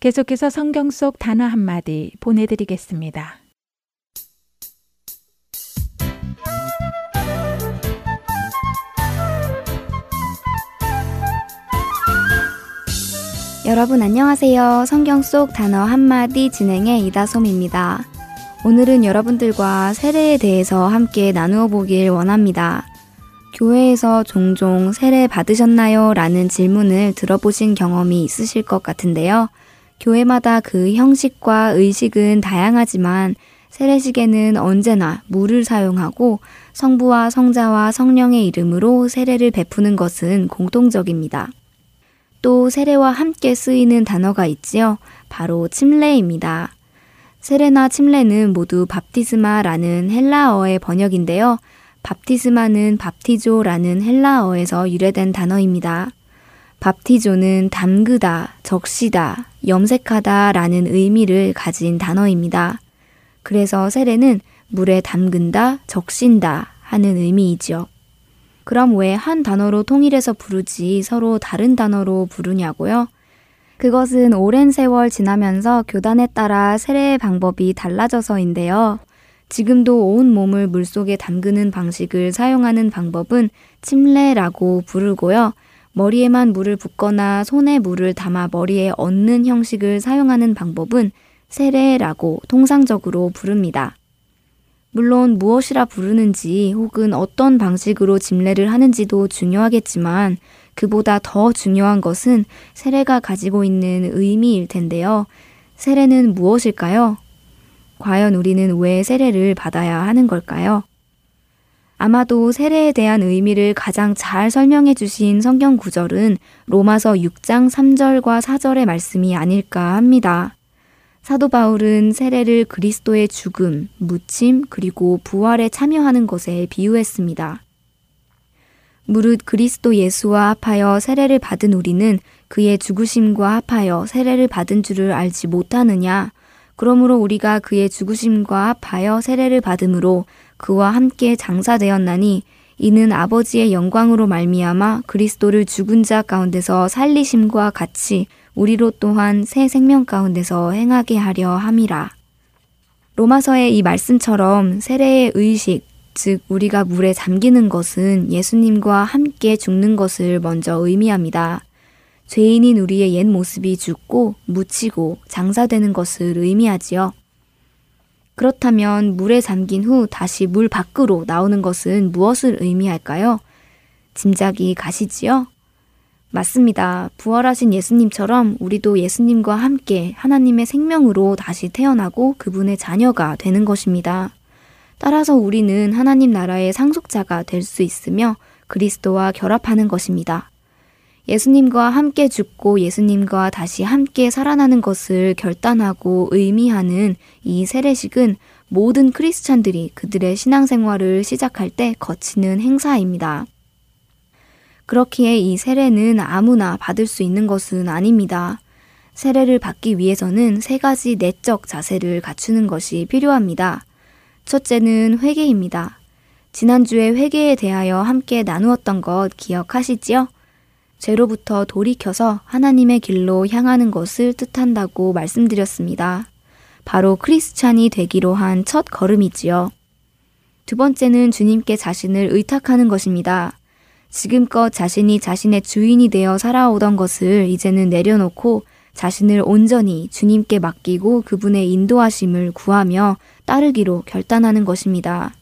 계속해서 성경 속 단어 한마디 보내드리겠습니다. 여러분 안녕하세요. 성경 속 단어 한마디 진행의 이다솜입니다. 오늘은 여러분들과 세례에 대해서 함께 나누어 보길 원합니다. 교회에서 종종 세례 받으셨나요? 라는 질문을 들어보신 경험이 있으실 것 같은데요. 교회마다 그 형식과 의식은 다양하지만 세례식에는 언제나 물을 사용하고 성부와 성자와 성령의 이름으로 세례를 베푸는 것은 공통적입니다. 또 세례와 함께 쓰이는 단어가 있지요. 바로 침례입니다. 세례나 침례는 모두 밥티스마라는 헬라어의 번역인데요. 밥티스마는 밥티조라는 헬라어에서 유래된 단어입니다. 밥티조는 담그다, 적시다, 염색하다 라는 의미를 가진 단어입니다. 그래서 세례는 물에 담근다, 적신다 하는 의미이지요. 그럼 왜 한 단어로 통일해서 부르지 서로 다른 단어로 부르냐고요? 그것은 오랜 세월 지나면서 교단에 따라 세례의 방법이 달라져서인데요. 지금도 온 몸을 물속에 담그는 방식을 사용하는 방법은 침례라고 부르고요. 머리에만 물을 붓거나 손에 물을 담아 머리에 얹는 형식을 사용하는 방법은 세례라고 통상적으로 부릅니다. 물론 무엇이라 부르는지 혹은 어떤 방식으로 집례를 하는지도 중요하겠지만 그보다 더 중요한 것은 세례가 가지고 있는 의미일 텐데요. 세례는 무엇일까요? 과연 우리는 왜 세례를 받아야 하는 걸까요? 아마도 세례에 대한 의미를 가장 잘 설명해 주신 성경 구절은 로마서 6장 3절과 4절의 말씀이 아닐까 합니다. 사도 바울은 세례를 그리스도의 죽음, 묻힘, 그리고 부활에 참여하는 것에 비유했습니다. 무릇 그리스도 예수와 합하여 세례를 받은 우리는 그의 죽으심과 합하여 세례를 받은 줄을 알지 못하느냐? 그러므로 우리가 그의 죽으심과 합하여 세례를 받음으로 그와 함께 장사되었나니 이는 아버지의 영광으로 말미암아 그리스도를 죽은 자 가운데서 살리심과 같이 우리로 또한 새 생명 가운데서 행하게 하려 함이라. 로마서의 이 말씀처럼 세례의 의식, 즉 우리가 물에 잠기는 것은 예수님과 함께 죽는 것을 먼저 의미합니다. 죄인인 우리의 옛 모습이 죽고 묻히고 장사되는 것을 의미하지요. 그렇다면 물에 잠긴 후 다시 물 밖으로 나오는 것은 무엇을 의미할까요? 짐작이 가시지요? 맞습니다. 부활하신 예수님처럼 우리도 예수님과 함께 하나님의 생명으로 다시 태어나고 그분의 자녀가 되는 것입니다. 따라서 우리는 하나님 나라의 상속자가 될 수 있으며 그리스도와 결합하는 것입니다. 예수님과 함께 죽고 예수님과 다시 함께 살아나는 것을 결단하고 의미하는 이 세례식은 모든 크리스찬들이 그들의 신앙생활을 시작할 때 거치는 행사입니다. 그렇기에 이 세례는 아무나 받을 수 있는 것은 아닙니다. 세례를 받기 위해서는 세 가지 내적 자세를 갖추는 것이 필요합니다. 첫째는 회개입니다. 지난주에 회개에 대하여 함께 나누었던 것 기억하시지요? 죄로부터 돌이켜서 하나님의 길로 향하는 것을 뜻한다고 말씀드렸습니다. 바로 크리스찬이 되기로 한 첫 걸음이지요. 두 번째는 주님께 자신을 의탁하는 것입니다. 지금껏 자신이 자신의 주인이 되어 살아오던 것을 이제는 내려놓고 자신을 온전히 주님께 맡기고 그분의 인도하심을 구하며 따르기로 결단하는 것입니다.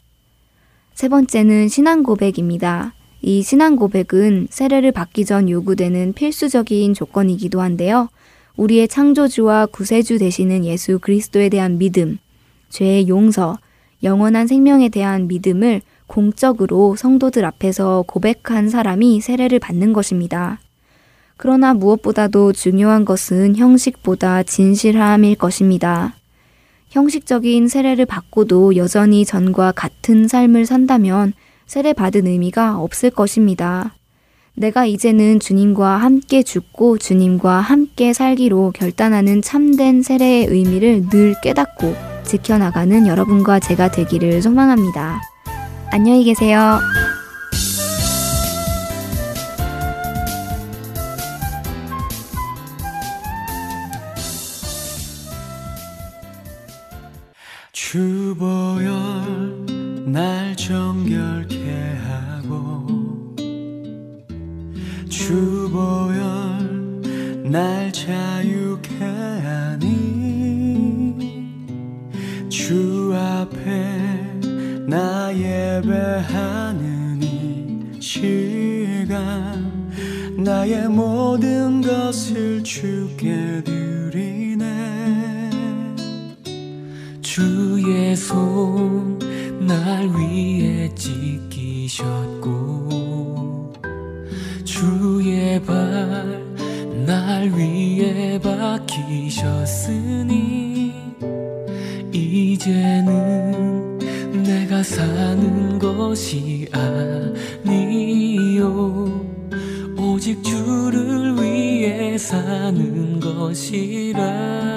세 번째는 신앙 고백입니다. 이 신앙 고백은 세례를 받기 전 요구되는 필수적인 조건이기도 한데요. 우리의 창조주와 구세주 되시는 예수 그리스도에 대한 믿음, 죄의 용서, 영원한 생명에 대한 믿음을 공적으로 성도들 앞에서 고백한 사람이 세례를 받는 것입니다. 그러나 무엇보다도 중요한 것은 형식보다 진실함일 것입니다. 형식적인 세례를 받고도 여전히 전과 같은 삶을 산다면 세례 받은 의미가 없을 것입니다. 내가 이제는 주님과 함께 죽고 주님과 함께 살기로 결단하는 참된 세례의 의미를 늘 깨닫고 지켜나가는 여러분과 제가 되기를 소망합니다. 안녕히 계세요. 주보열 날 정결케 주보열 날 자유케 하니 주 앞에 나 예배하는 이 시간 나의 모든 것을 주께 드리네. 주의 손 날 위에 사는 것이 아니요. 오직 주를 위해 사는 것이라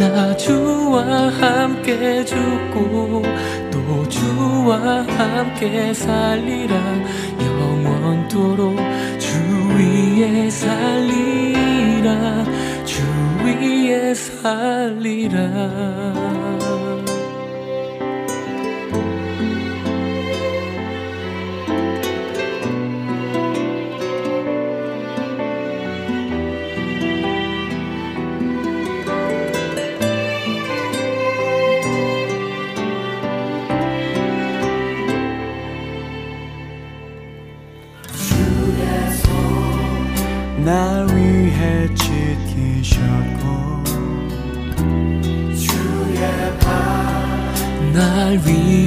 나 주와 함께 죽고 또 주와 함께 살리라. 영원토록 주 위에 살리라. 주 위에 살리라